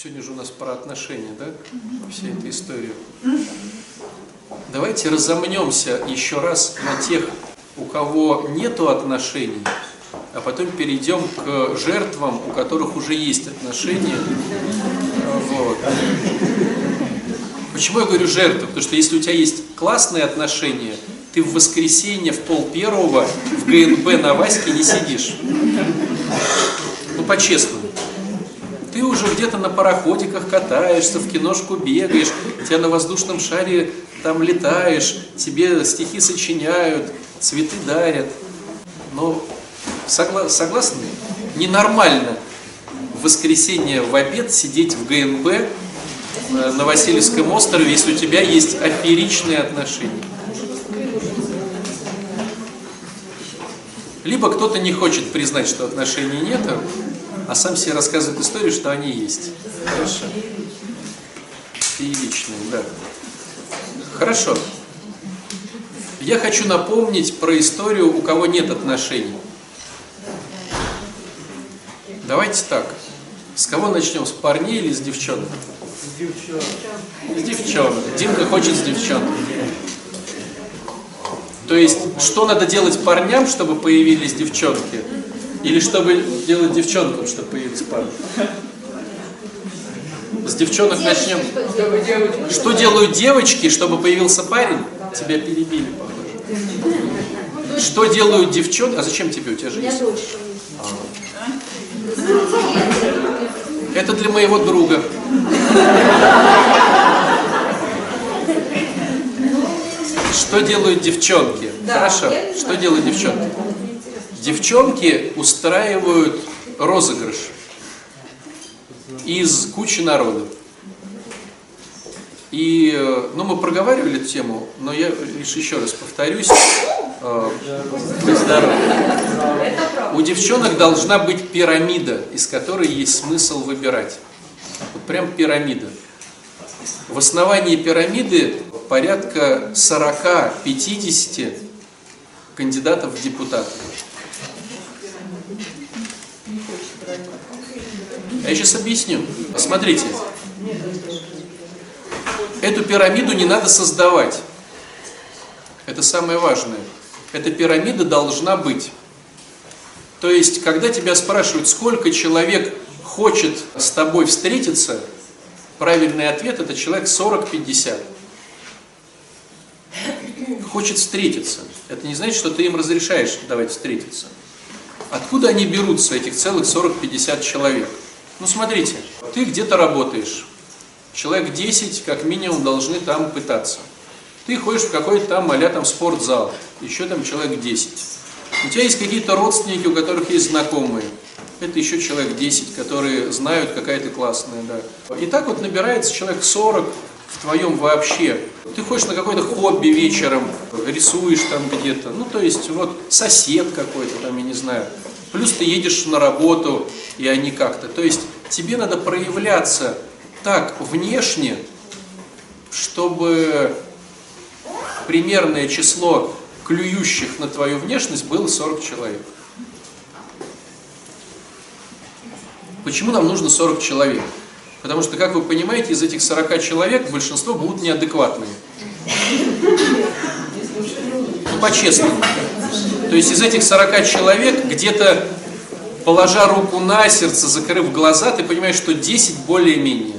Сегодня же у нас про отношения, да? Вся эта история. Давайте разомнемся еще раз на тех, у кого нету отношений, а потом перейдем к жертвам, у которых уже есть отношения. Вот. Почему я говорю жертва? Потому что если у тебя есть классные отношения, ты в воскресенье в пол первого в ГНБ на Ваське не сидишь. Ну, по-честному. Ты уже где-то на пароходиках катаешься, в киношку бегаешь, тебя на воздушном шаре там летаешь, тебе стихи сочиняют, цветы дарят. Но согла согласны? Ненормально в воскресенье в обед сидеть в ГНБ э, на Васильевском острове, если у тебя есть аферичные отношения. Либо кто-то не хочет признать, что отношений нет, а сам себе рассказывает историю, что они есть. Хорошо. Фееричные, да. Хорошо. Я хочу напомнить про историю, у кого нет отношений. Давайте так. С кого начнем? С парней или с девчонок? С девчонок. С девчонок. Димка хочет с девчонок. То есть, что надо делать парням, чтобы появились девчонки? Или чтобы делать девчонкам, чтобы появились парни? С девчонок начнем. Что делают девочки, чтобы появился парень? Тебя перебили, похоже. Что делают девчонки? А зачем тебе? У тебя же есть. Это для моего друга. Что делают девчонки? Хорошо. Что делают девчонки? Девчонки устраивают розыгрыш из кучи народа. И, э, ну, мы проговаривали эту тему, но я лишь еще раз повторюсь. Э. У девчонок должна быть пирамида, из которой есть смысл выбирать. Вот прям пирамида. В основании пирамиды порядка 40-50 кандидатов в депутаты. Я сейчас объясню. Смотрите. Эту пирамиду не надо создавать. Это самое важное. Эта пирамида должна быть. То есть, когда тебя спрашивают, сколько человек хочет с тобой встретиться, правильный ответ это человек 40-50. Хочет встретиться. Это не значит, что ты им разрешаешь давать встретиться. Откуда они берутся, этих целых 40-50 человек? Ну смотрите, ты где-то работаешь, человек 10 как минимум должны там пытаться. Ты ходишь в какой-то там, а там спортзал, еще там человек 10. У тебя есть какие-то родственники, у которых есть знакомые. Это еще человек 10, которые знают, какая ты классная. Да. И так вот набирается человек 40 в твоем вообще. Ты ходишь на какое-то хобби вечером, рисуешь там где-то. Ну, то есть, вот сосед какой-то там, я не знаю. Плюс ты едешь на работу, и они как-то. То есть, тебе надо проявляться так внешне, чтобы примерное число клюющих на твою внешность было 40 человек. Почему нам нужно 40 человек? Потому что, как вы понимаете, из этих 40 человек большинство будут неадекватные. Ну, по-честному. То есть из этих 40 человек где-то, положа руку на сердце, закрыв глаза, ты понимаешь, что 10 более-менее.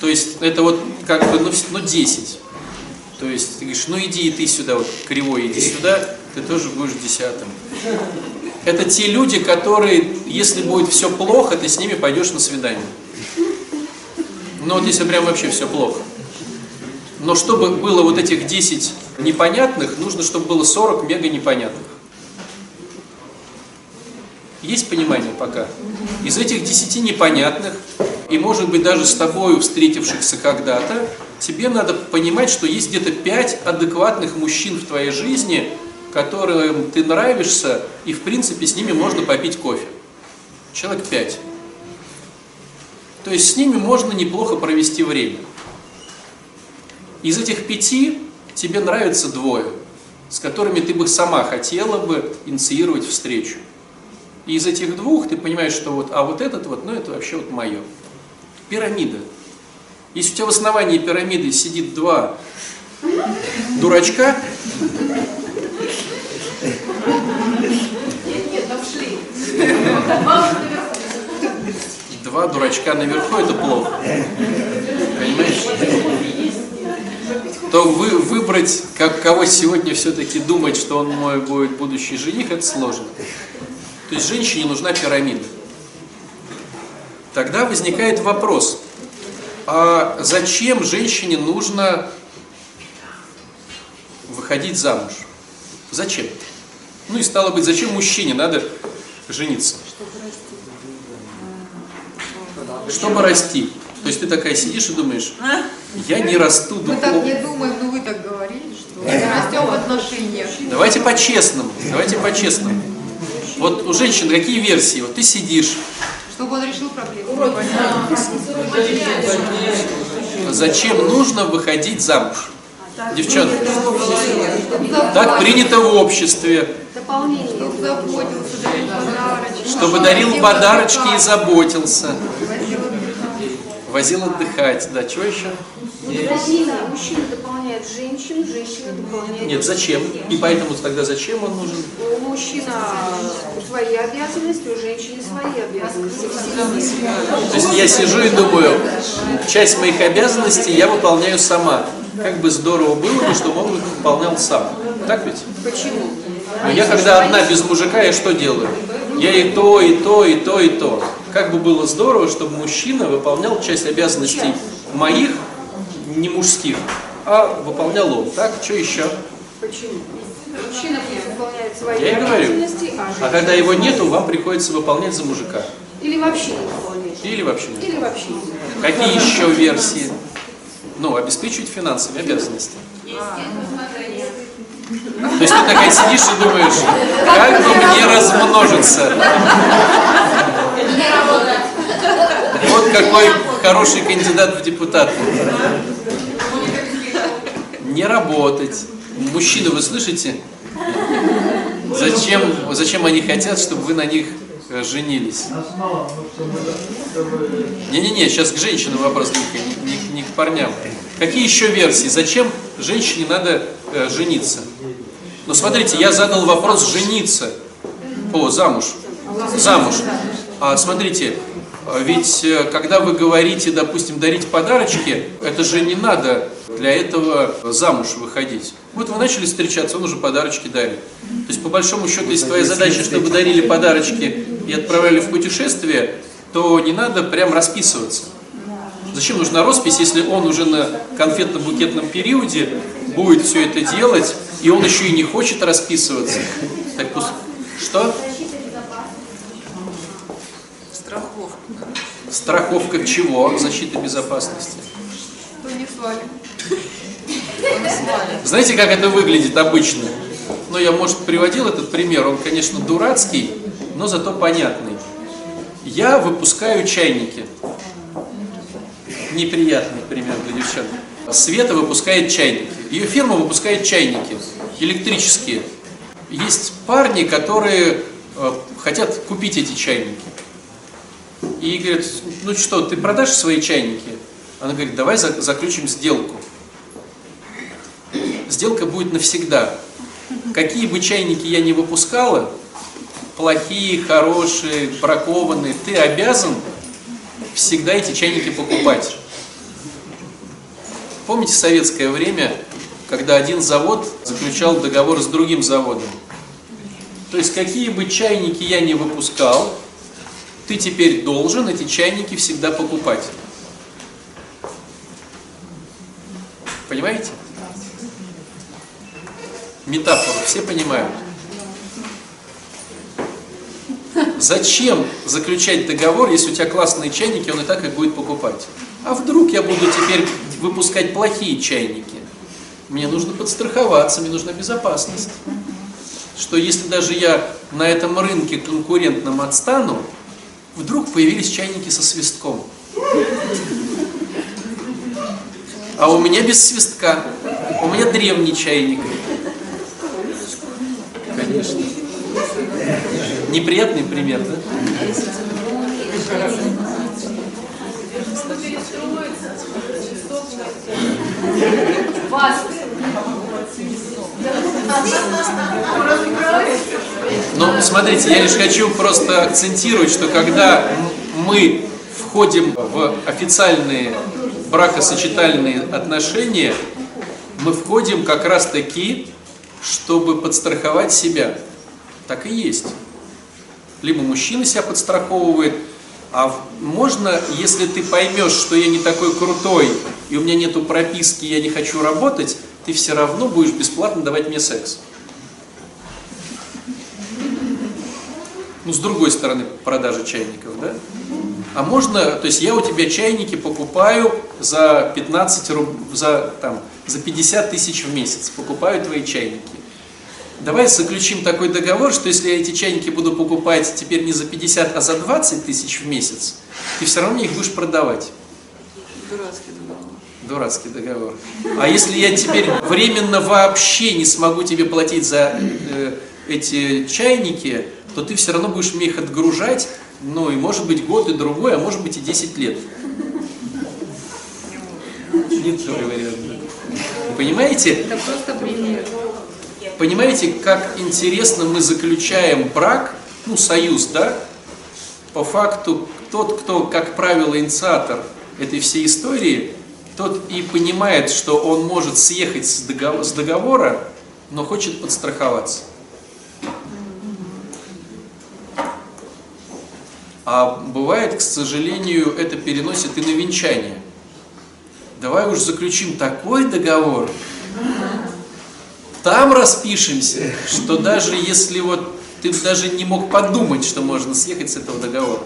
То есть это вот как бы, ну, ну 10. То есть ты говоришь, ну иди и ты сюда, вот кривой иди сюда, ты тоже будешь десятым. Это те люди, которые, если будет все плохо, ты с ними пойдешь на свидание. Но вот если прям вообще все плохо. Но чтобы было вот этих 10 непонятных, нужно, чтобы было 40 мега непонятных. Есть понимание пока? Из этих 10 непонятных, и может быть даже с тобой встретившихся когда-то, тебе надо понимать, что есть где-то 5 адекватных мужчин в твоей жизни, которым ты нравишься, и в принципе с ними можно попить кофе. Человек 5. То есть с ними можно неплохо провести время. Из этих пяти тебе нравится двое, с которыми ты бы сама хотела бы инициировать встречу. И из этих двух ты понимаешь, что вот, а вот этот вот, ну это вообще вот мое. Пирамида. Если у тебя в основании пирамиды сидит два дурачка, два дурачка наверху, это плохо. Понимаешь? То вы, выбрать, как, кого сегодня все-таки думать, что он мой будет будущий жених, это сложно. То есть женщине нужна пирамида. Тогда возникает вопрос, а зачем женщине нужно выходить замуж? Зачем? Ну и стало быть, зачем мужчине надо жениться? Чтобы расти. То есть ты такая сидишь и думаешь, я не расту Мы так не духовно. думаем, но вы так говорили, что мы растем в отношениях. Давайте по-честному, давайте по-честному. Вот у женщин какие версии? Вот ты сидишь, Чтобы он решил проблему. зачем нужно выходить замуж? Девчонки, так принято в обществе, Чтобы заботился, дарил подарочки. чтобы дарил подарочки и заботился, Возил отдыхать. Да, чего еще? Мужчина, мужчина дополняет женщину, женщина дополняет... Нет, зачем? И поэтому тогда зачем он нужен? У мужчины свои обязанности, у женщины свои обязанности. То есть я сижу и думаю, часть моих обязанностей я выполняю сама. Как бы здорово было бы, чтобы он их выполнял сам. Так ведь? Почему? Но я когда одна без мужика, я что делаю? Я и то, и то, и то, и то. Как бы было здорово, чтобы мужчина выполнял часть обязанностей моих, не мужских, а выполнял он. Так, что еще? Почему? Мужчина выполняет свои Я и говорю. обязанности, а А когда его нету, вам приходится выполнять за мужика. Или вообще не выполняет. Или вообще нет. Или вообще не. Какие еще версии? Ну, обеспечивать финансовые обязанности. То есть ты такая сидишь и думаешь, как бы мне размножиться? Вот какой хороший кандидат в депутаты. Не работать. Мужчины, вы слышите? Зачем, зачем они хотят, чтобы вы на них э, женились? Не-не-не, сейчас к женщинам вопрос, не, не- не к парням. Какие еще версии? Зачем женщине надо э, жениться? Ну смотрите, я задал вопрос жениться. О, замуж. Замуж. А смотрите, ведь э, когда вы говорите, допустим, дарить подарочки, это же не надо для этого замуж выходить. Вот вы начали встречаться, он уже подарочки дарит. То есть, по большому счету, если твоя задача, чтобы дарили подарочки и отправляли в путешествие, то не надо прям расписываться. Зачем нужна роспись, если он уже на конфетно-букетном периоде будет все это делать, и он еще и не хочет расписываться? Так пусть... Что? Страховка. Страховка чего? Защита безопасности. Кто не свалит. Знаете, как это выглядит обычно? Ну, я, может, приводил этот пример, он, конечно, дурацкий, но зато понятный. Я выпускаю чайники. Неприятный пример для девчат. Света выпускает чайники. Ее фирма выпускает чайники электрические. Есть парни, которые э, хотят купить эти чайники. И говорят, ну что, ты продашь свои чайники? Она говорит, давай за- заключим сделку. Сделка будет навсегда. Какие бы чайники я не выпускала, плохие, хорошие, бракованные, ты обязан всегда эти чайники покупать. Помните советское время, когда один завод заключал договор с другим заводом? То есть какие бы чайники я не выпускал, ты теперь должен эти чайники всегда покупать. Понимаете? Метафору все понимают. Зачем заключать договор, если у тебя классные чайники, он и так их будет покупать? А вдруг я буду теперь выпускать плохие чайники? Мне нужно подстраховаться, мне нужна безопасность. Что если даже я на этом рынке конкурентном отстану, вдруг появились чайники со свистком. А у меня без свистка. У меня древний чайник. Конечно. Неприятный пример, да? Но смотрите, я лишь хочу просто акцентировать, что когда мы входим в официальные бракосочетальные отношения, мы входим как раз таки, чтобы подстраховать себя. Так и есть. Либо мужчина себя подстраховывает, а можно, если ты поймешь, что я не такой крутой, и у меня нету прописки, я не хочу работать, ты все равно будешь бесплатно давать мне секс. Ну, с другой стороны, продажи чайников, да? А можно, то есть я у тебя чайники покупаю за 15 руб, за, там, за 50 тысяч в месяц, покупаю твои чайники. Давай заключим такой договор, что если я эти чайники буду покупать теперь не за 50, а за 20 тысяч в месяц, ты все равно мне их будешь продавать. Дурацкий договор. А если я теперь временно вообще не смогу тебе платить за э, эти чайники, то ты все равно будешь мне их отгружать, ну и может быть год и другой, а может быть и 10 лет. Не твой вариант. Понимаете? Это просто пример. Понимаете, как интересно мы заключаем брак, ну, союз, да? По факту, тот, кто, как правило, инициатор этой всей истории, тот и понимает, что он может съехать с договора, с договора но хочет подстраховаться. А бывает, к сожалению, это переносит и на венчание. Давай уж заключим такой договор, там распишемся, что даже если вот ты даже не мог подумать, что можно съехать с этого договора,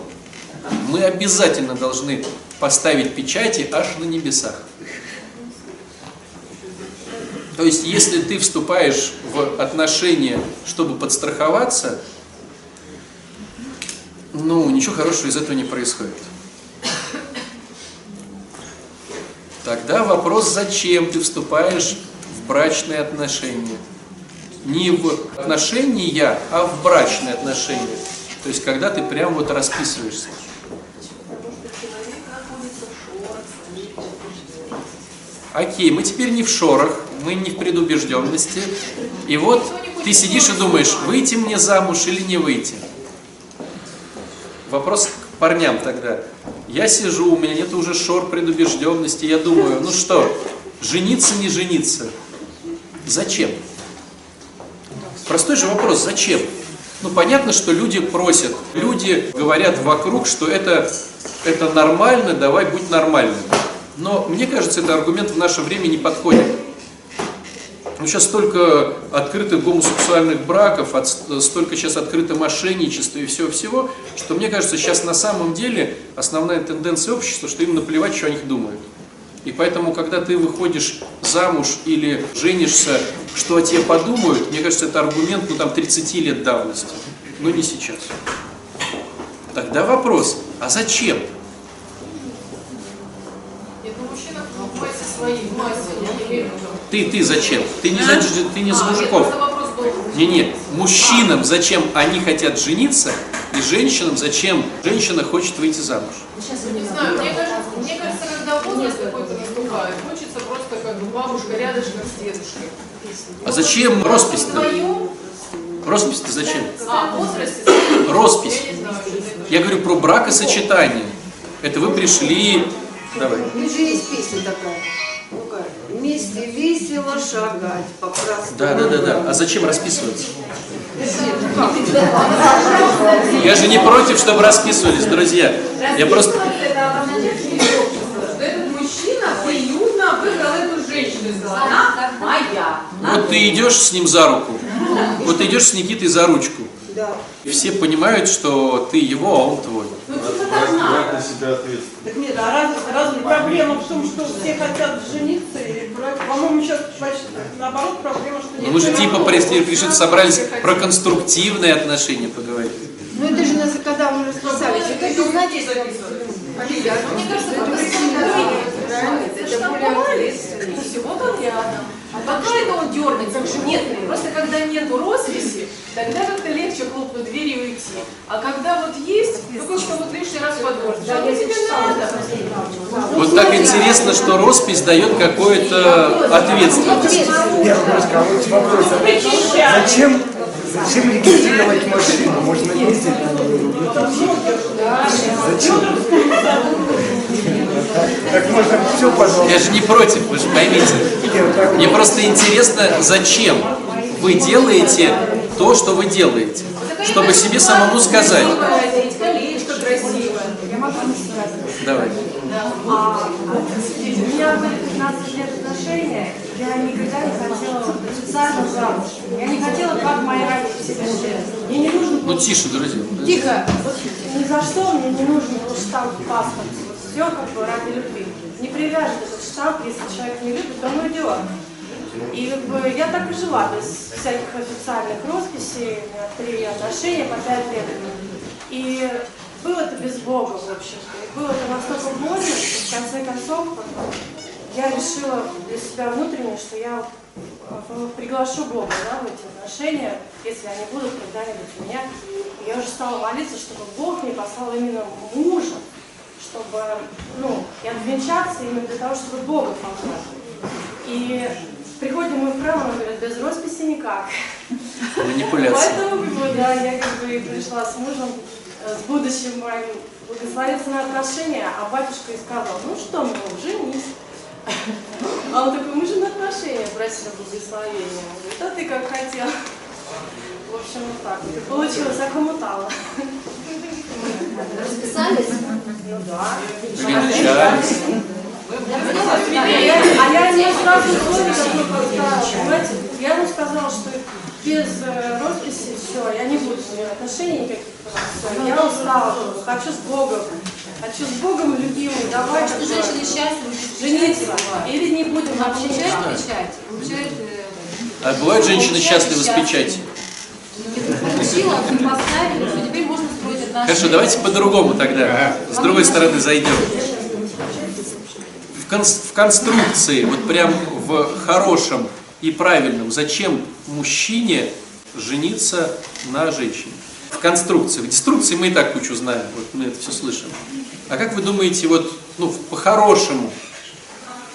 мы обязательно должны поставить печати аж на небесах. То есть, если ты вступаешь в отношения, чтобы подстраховаться, ну, ничего хорошего из этого не происходит. Тогда вопрос, зачем ты вступаешь в брачные отношения? Не в отношения, а в брачные отношения. То есть, когда ты прям вот расписываешься. Окей, мы теперь не в шорах, мы не в предубежденности. И вот ты сидишь и думаешь, выйти мне замуж или не выйти. Вопрос к парням тогда. Я сижу, у меня нет уже шор предубежденности, я думаю, ну что, жениться, не жениться? Зачем? Простой же вопрос, зачем? Ну, понятно, что люди просят, люди говорят вокруг, что это, это нормально, давай будь нормальным. Но мне кажется, этот аргумент в наше время не подходит. Ну, сейчас столько открытых гомосексуальных браков, от, столько сейчас открыто мошенничества и всего-всего, что мне кажется, сейчас на самом деле основная тенденция общества, что им наплевать, что о них думают. И поэтому, когда ты выходишь замуж или женишься, что о тебе подумают, мне кажется, это аргумент, ну там, 30 лет давности, но не сейчас. Тогда вопрос, а зачем? Это мужчина покупается свои, массе, я не. Ты, ты зачем? Ты не за, ты не за А, мужиков. это вопрос должен. Не-не, мужчинам зачем они хотят жениться, и женщинам зачем женщина хочет выйти замуж. Не знаю, мне кажется, мне кажется, когда возраст какой-то наступает, хочется просто как бы бабушка рядышком с дедушкой. А зачем роспись-то? Роспись-то зачем? А, в возрасте? Роспись. Я не. Я говорю про бракосочетание. Это вы пришли... Давай. У них же есть песня такая. Ну-ка, вместе весело шагать по простору. Да, да, да, да. А зачем расписываться? Я же не против, чтобы расписывались, друзья. Я просто... Это обозначает, что этот мужчина приютно выбрал эту женщину и сказал, она моя. Вот ты идешь с ним за руку. Вот ты идешь с Никитой за ручку. Да. И все понимают, что ты его, а он твой. Ну, типа так надо. Брать на себя ответственность. Так нет, а раз, разве проблема в том, что все хотят жениться? По-моему, сейчас почти наоборот проблема, что Но мы же типа пришли, пришли, собрались про конструктивные отношения поговорить. Ну это же нас когда уже расписались. Это же, знаете, Мне кажется, это это Это это более. Всего там рядом. А пока это он дернется, нет, просто когда нету росписи, тогда как-то легче хлопнуть дверью и уйти. А когда вот есть, то просто вот лишний раз подводишь. Да, тебе надо. Вот так интересно, что роспись дает какую-то ответственность. Вот вопрос. а Зачем, зачем регистрировать машину? Можно ездить на ней. Зачем? Так можно все, пожалуйста. Я же не против, вы же поймите. Мне просто интересно, зачем вы делаете то, что вы делаете, чтобы себе самому сказать. Давай. А, у меня были 15 лет отношения, я никогда не хотела официально замуж. Я не хотела, как мои родители. Мне не нужен Ну тише, друзья. Тихо. вот ни за что мне не нужен был штамп в паспорте. Вот все как бы ради любви. Не привяжет этот штамп, если человек не любит, он уйдет. И как бы я так и жила, без всяких официальных росписей, три отношения по пять лет. И было это без Бога, в общем-то. И было это настолько больно, что в конце концов я решила для себя внутренне, что я э, приглашу Бога да, в эти отношения, если они будут когда-нибудь у меня. И я уже стала молиться, чтобы Бог мне послал именно мужа, чтобы ну, и обвенчаться именно для того, чтобы Бога помочь. И приходим мы в храм, он говорит, без росписи никак. Манипуляция. Поэтому, как бы, да, я как бы пришла с мужем, э, с будущим моим, благословиться на отношения, а батюшка и сказал, ну что, мол, женись. А он такой, мы же на отношения просили благословения. Он говорит, а ты как хотел. В общем, вот так. И получилось, я хомутала. Расписались? Ну да. А я, ему сразу? Я ему сказала, что без э, росписи все, я не буду с ним отношений никаких. Все, я устала, хочу с Богом. Хочу с Богом, любимый, давай. Что женщины счастливы, Жениться. Или не будем вообще получает никак. печать, э, А бывают женщины счастливы с печатью? Получила, поставила, что теперь можно строить отношения. Хорошо, давайте по-другому тогда. С другой стороны зайдем. В, в конструкции, вот прям в хорошем и правильном, зачем мужчине жениться на женщине? В конструкции. В деструкции мы и так кучу знаем, вот мы это все слышим. А как вы думаете, вот, ну, по-хорошему,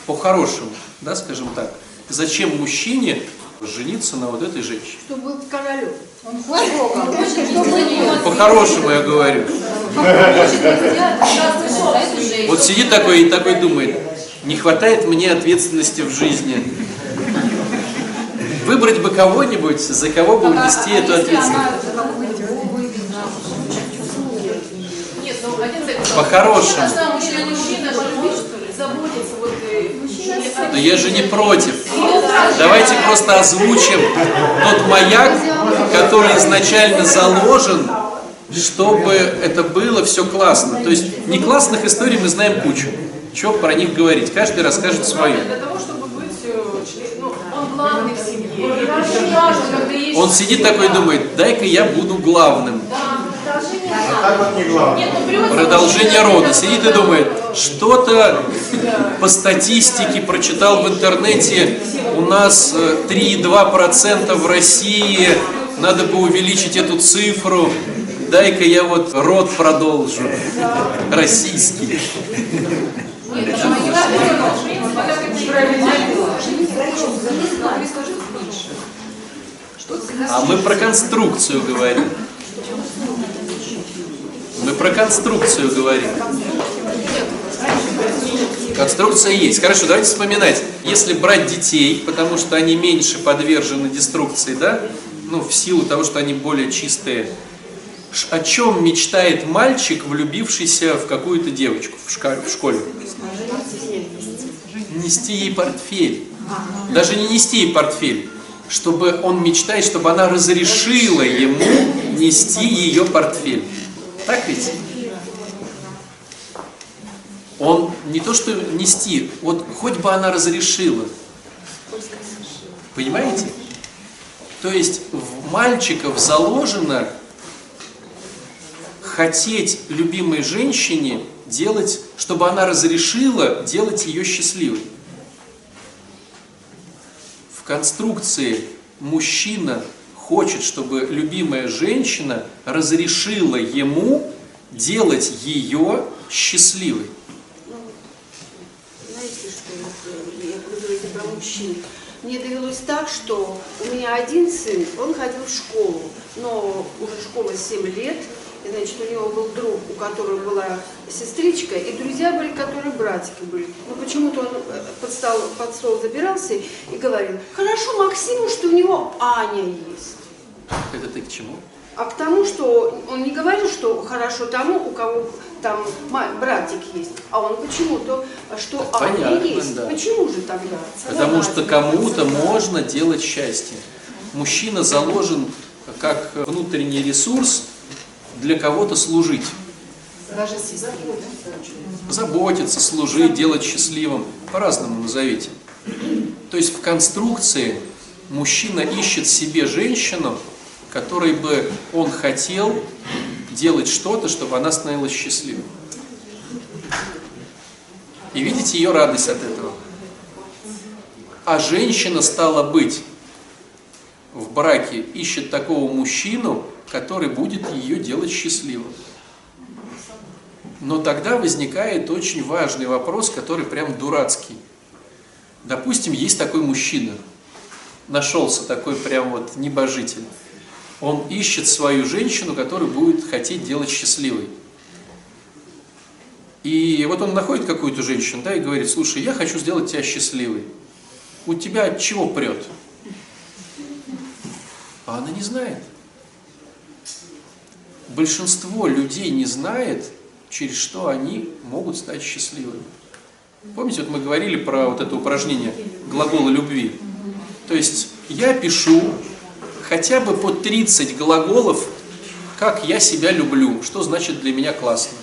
по-хорошему, да, скажем так, зачем мужчине жениться на вот этой женщине? Чтобы был королем. Он хочет Бога, По-хорошему я говорю. Вот сидит такой и такой думает, не хватает мне ответственности в жизни. Выбрать бы кого-нибудь, за кого бы унести эту ответственность. Нет, ну один за По-хорошему. Вот э, я же не против. Давайте просто озвучим тот маяк, который изначально заложен, чтобы это было все классно. То есть не классных историй мы знаем кучу. Чего про них говорить? Каждый расскажет свою. Для того, чтобы быть, э, ну. Он сидит такой и думает, дай-ка я буду главным. Ну Продолжение мужчина, рода. Сидит и думает, что-то по статистике прочитал в интернете, у нас э, 3,2% в России, надо бы увеличить эту цифру, дай-ка я вот род продолжу, российский. А мы про конструкцию говорим. Мы про конструкцию говорим. Конструкция есть. Хорошо, давайте вспоминать. Если брать детей, потому что они меньше подвержены деструкции, да, ну, в силу того, что они более чистые, о чем мечтает мальчик, влюбившийся в какую-то девочку в школе? Нести ей портфель. Даже не нести ей портфель, чтобы он мечтает, чтобы она разрешила ему нести ее портфель. Так ведь? Он не то что нести, вот хоть бы она разрешила. Понимаете? То есть в мальчиков заложено хотеть любимой женщине делать, чтобы она разрешила делать ее счастливой. В конструкции мужчина хочет, чтобы любимая женщина разрешила ему делать ее счастливой. Знаете, что я вы говорите про мужчин. Мне довелось так, что у меня один сын, он ходил в школу, но уже школа 7 лет, и, значит, у него был друг, у которого была сестричка, и друзья были, которые братики были. Но почему-то он э, под стол, под стол забирался и говорил, хорошо Максиму, что у него Аня есть. Это ты к чему? А к тому, что он не говорил, что хорошо тому, у кого там братик есть, а он почему-то, что Аня Понятно, есть. да. Почему же тогда? Потому что кому-то можно делать счастье. Мужчина заложен как внутренний ресурс для кого-то служить. Даже. Заботиться, служить, делать счастливым. По-разному назовите. То есть в конструкции мужчина ищет себе женщину, которой бы он хотел делать что-то, чтобы она становилась счастливой. И видите ее радость от этого. А женщина стала быть в браке, ищет такого мужчину, который будет ее делать счастливой. Но тогда возникает очень важный вопрос, который прям дурацкий. Допустим, есть такой мужчина, нашелся такой прям вот небожитель. Он ищет свою женщину, которую будет хотеть делать счастливой. И вот он находит какую-то женщину, да, и говорит, слушай, я хочу сделать тебя счастливой. У тебя от чего прет? А она не знает. Большинство людей не знает, через что они могут стать счастливыми. Помните, вот мы говорили про вот это упражнение глагола любви. То есть я пишу хотя бы по 30 глаголов, как я себя люблю, что значит для меня классно.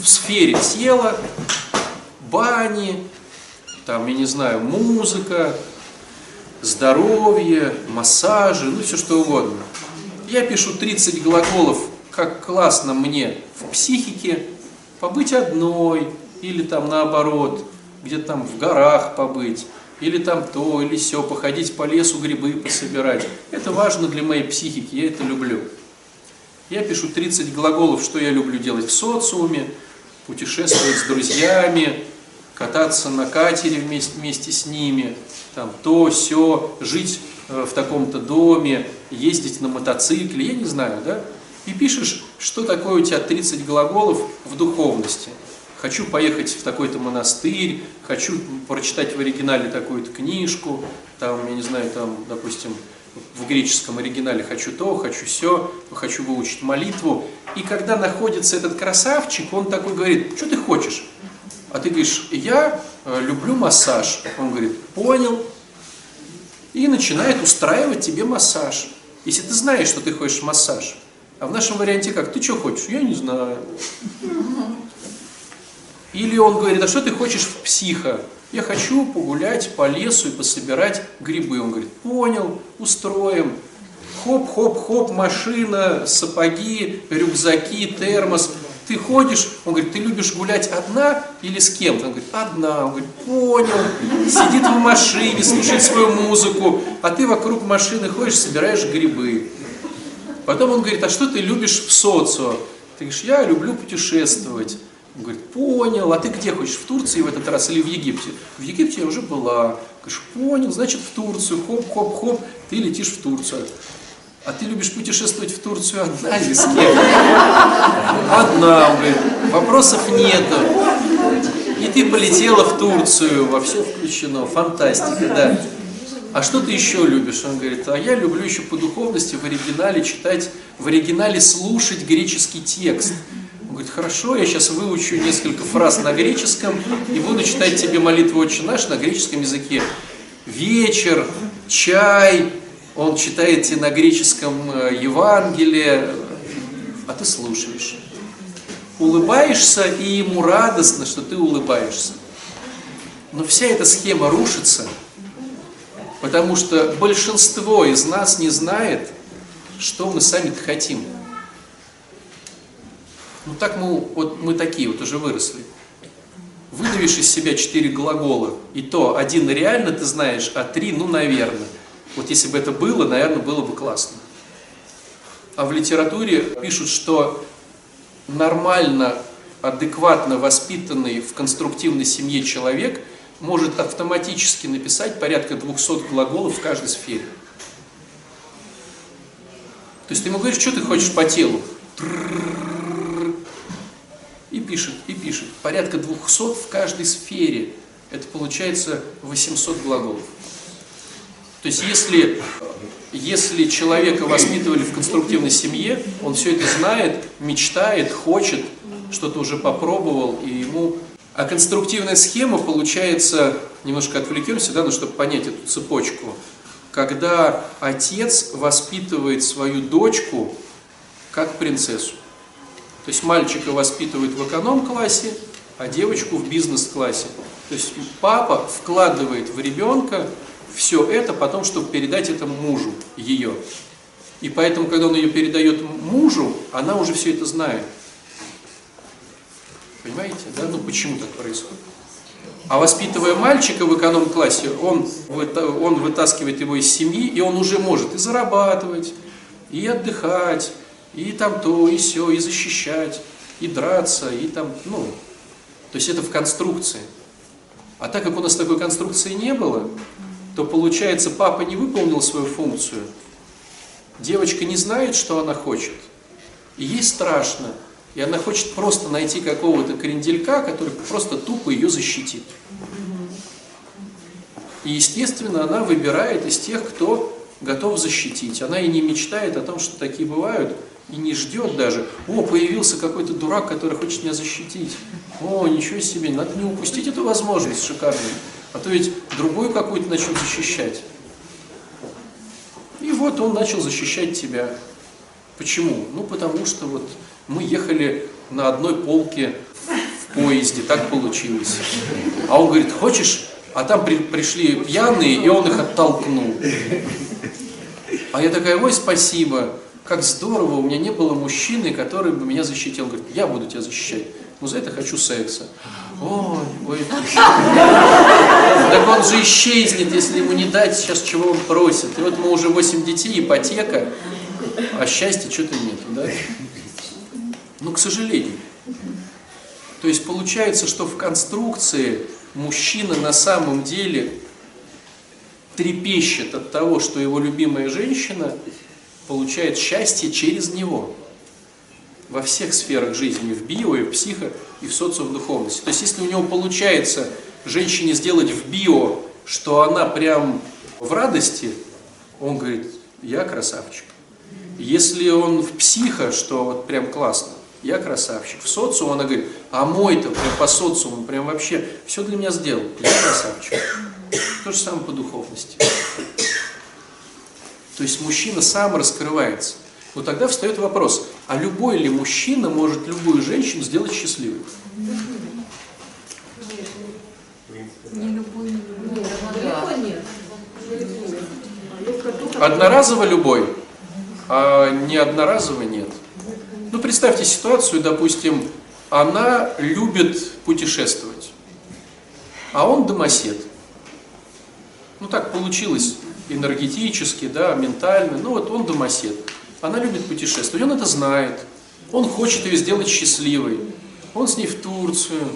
В сфере тела, бани, там, я не знаю, музыка, здоровье, массажи, ну все что угодно. Я пишу 30 глаголов, как классно мне в психике побыть одной, или там наоборот, где-то там в горах побыть, или там то, или все, походить по лесу, грибы пособирать. Это важно для моей психики, я это люблю. Я пишу 30 глаголов, что я люблю делать в социуме, путешествовать с друзьями, кататься на катере вместе, вместе с ними, там то, все, жить э, в таком-то доме, ездить на мотоцикле, я не знаю, да? И пишешь, что такое у тебя 30 глаголов в духовности. Хочу поехать в такой-то монастырь, хочу прочитать в оригинале такую-то книжку, там, я не знаю, там, допустим, в греческом оригинале хочу то, хочу все, хочу выучить молитву. И когда находится этот красавчик, он такой говорит, что ты хочешь? А ты говоришь, я э, люблю массаж. Он говорит, понял. И начинает устраивать тебе массаж. Если ты знаешь, что ты хочешь массаж. А в нашем варианте как? Ты что хочешь? Я не знаю. Или он говорит, а что ты хочешь в психо? Я хочу погулять по лесу и пособирать грибы. Он говорит, понял, устроим. Хоп-хоп-хоп, машина, сапоги, рюкзаки, термос. Ты ходишь, он говорит, ты любишь гулять одна или с кем-то? Он говорит, одна. Он говорит, понял. Сидит в машине, слушает свою музыку, а ты вокруг машины ходишь, собираешь грибы. Потом он говорит, а что ты любишь в социо? Ты говоришь, я люблю путешествовать. Он говорит, понял, а ты где хочешь, в Турции в этот раз или в Египте? В Египте я уже была. Говоришь, понял, значит в Турцию, хоп-хоп-хоп, ты летишь в Турцию. А ты любишь путешествовать в Турцию одна или с кем? Одна, говорит, вопросов нету. И ты полетела в Турцию, во все включено, фантастика, да. А что ты еще любишь? Он говорит, а я люблю еще по духовности в оригинале читать, в оригинале слушать греческий текст. Говорит, хорошо, я сейчас выучу несколько фраз на греческом и буду читать тебе молитву «Отче наш» на греческом языке. Вечер, чай, он читает тебе на греческом э, Евангелие, а ты слушаешь. Улыбаешься, и ему радостно, что ты улыбаешься. Но вся эта схема рушится, потому что большинство из нас не знает, что мы сами-то хотим. Ну так мы, вот мы такие вот уже выросли. Выдавишь из себя четыре глагола, и то один реально ты знаешь, а три, ну, наверное. Вот если бы это было, наверное, было бы классно. А в литературе пишут, что нормально, адекватно воспитанный в конструктивной семье человек может автоматически написать порядка 200 глаголов в каждой сфере. То есть ты ему говоришь, что ты хочешь по телу? И пишет, и пишет. Порядка 200 в каждой сфере. Это получается 800 глаголов. То есть если, если человека воспитывали в конструктивной семье, он все это знает, мечтает, хочет, что-то уже попробовал, и ему... А конструктивная схема получается, немножко отвлекемся, да, ну, чтобы понять эту цепочку, когда отец воспитывает свою дочку как принцессу. То есть мальчика воспитывают в эконом-классе, а девочку в бизнес-классе. То есть папа вкладывает в ребенка все это потом, чтобы передать это мужу, ее. И поэтому, когда он ее передает мужу, она уже все это знает. Понимаете, да? Ну почему так происходит? А воспитывая мальчика в эконом-классе, он, он вытаскивает его из семьи, и он уже может и зарабатывать, и отдыхать, и там то, и все, и защищать, и драться, и там, ну, то есть это в конструкции. А так как у нас такой конструкции не было, то получается, папа не выполнил свою функцию, девочка не знает, что она хочет, и ей страшно, и она хочет просто найти какого-то кренделька, который просто тупо ее защитит. И, естественно, она выбирает из тех, кто готов защитить. Она и не мечтает о том, что такие бывают, и не ждет даже, о, появился какой-то дурак, который хочет меня защитить. О, ничего себе, надо не упустить эту возможность шикарную. А то ведь другую какую-то начнет защищать. И вот он начал защищать тебя. Почему? Ну, потому что вот мы ехали на одной полке в поезде, так получилось. А он говорит, хочешь? А там при, пришли пьяные, и он их оттолкнул. А я такая, ой, спасибо, как здорово, у меня не было мужчины, который бы меня защитил. Говорит, я буду тебя защищать. Но за это хочу секса. Ой, ой. Так он же исчезнет, если ему не дать сейчас, чего он просит. И вот мы уже 8 детей, ипотека, а счастья что-то нет, да? Ну, к сожалению. То есть получается, что в конструкции мужчина на самом деле трепещет от того, что его любимая женщина получает счастье через него. Во всех сферах жизни, в био, и в психо, и в социодуховности. То есть если у него получается женщине сделать в био, что она прям в радости, он говорит, я красавчик. Если он в психо, что вот прям классно, я красавчик. В социум она говорит, а мой-то прям по социуму, прям вообще все для меня сделал, я красавчик. То же самое по духовности. То есть мужчина сам раскрывается. Но тогда встает вопрос, а любой ли мужчина может любую женщину сделать счастливой? Не любой, не любой. Одноразово любой, а не одноразово нет. Ну, представьте ситуацию, допустим, она любит путешествовать, а он домосед. Ну, так получилось энергетически, да, ментально, ну, вот он домосед. Она любит путешествовать, он это знает, он хочет ее сделать счастливой. Он с ней в Турцию,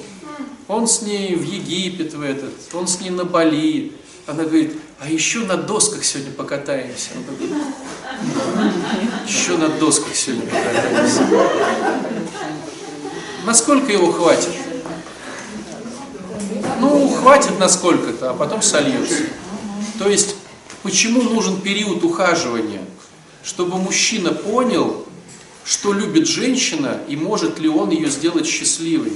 он с ней в Египет в этот, он с ней на Бали. Она говорит, а еще на досках сегодня покатаемся. Он говорит, еще на досках сегодня покатаемся. Насколько его хватит? Ну, хватит на сколько-то, а потом сольется. То есть, почему нужен период ухаживания? Чтобы мужчина понял, что любит женщина и может ли он ее сделать счастливой.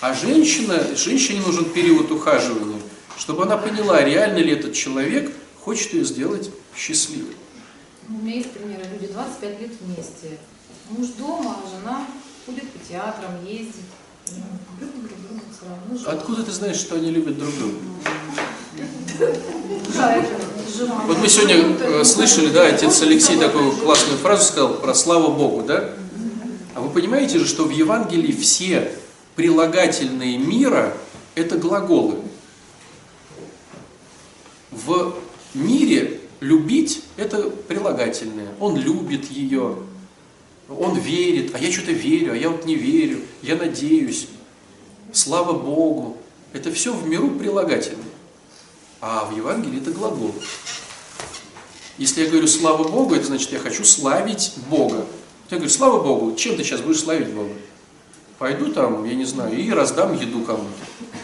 А женщина, женщине нужен период ухаживания, чтобы она поняла, реально ли этот человек хочет ее сделать счастливой. У меня есть примеры, люди 25 лет вместе. Муж дома, а жена ходит по театрам, ездит. Любят друг друга все равно. Откуда ты знаешь, что они любят друг друга? Вот мы сегодня э, слышали, да, отец Алексей такую классную фразу сказал про слава Богу, да? А вы понимаете же, что в Евангелии все прилагательные мира – это глаголы. В мире любить – это прилагательное. Он любит ее. он верит, а я что-то верю, а я вот не верю, я надеюсь, слава Богу. Это все в миру прилагательное. А в Евангелии это глагол. Если я говорю слава Богу, это значит я хочу славить Бога. Я говорю, слава Богу, чем ты сейчас будешь славить Бога? Пойду там, я не знаю, и раздам еду кому-то.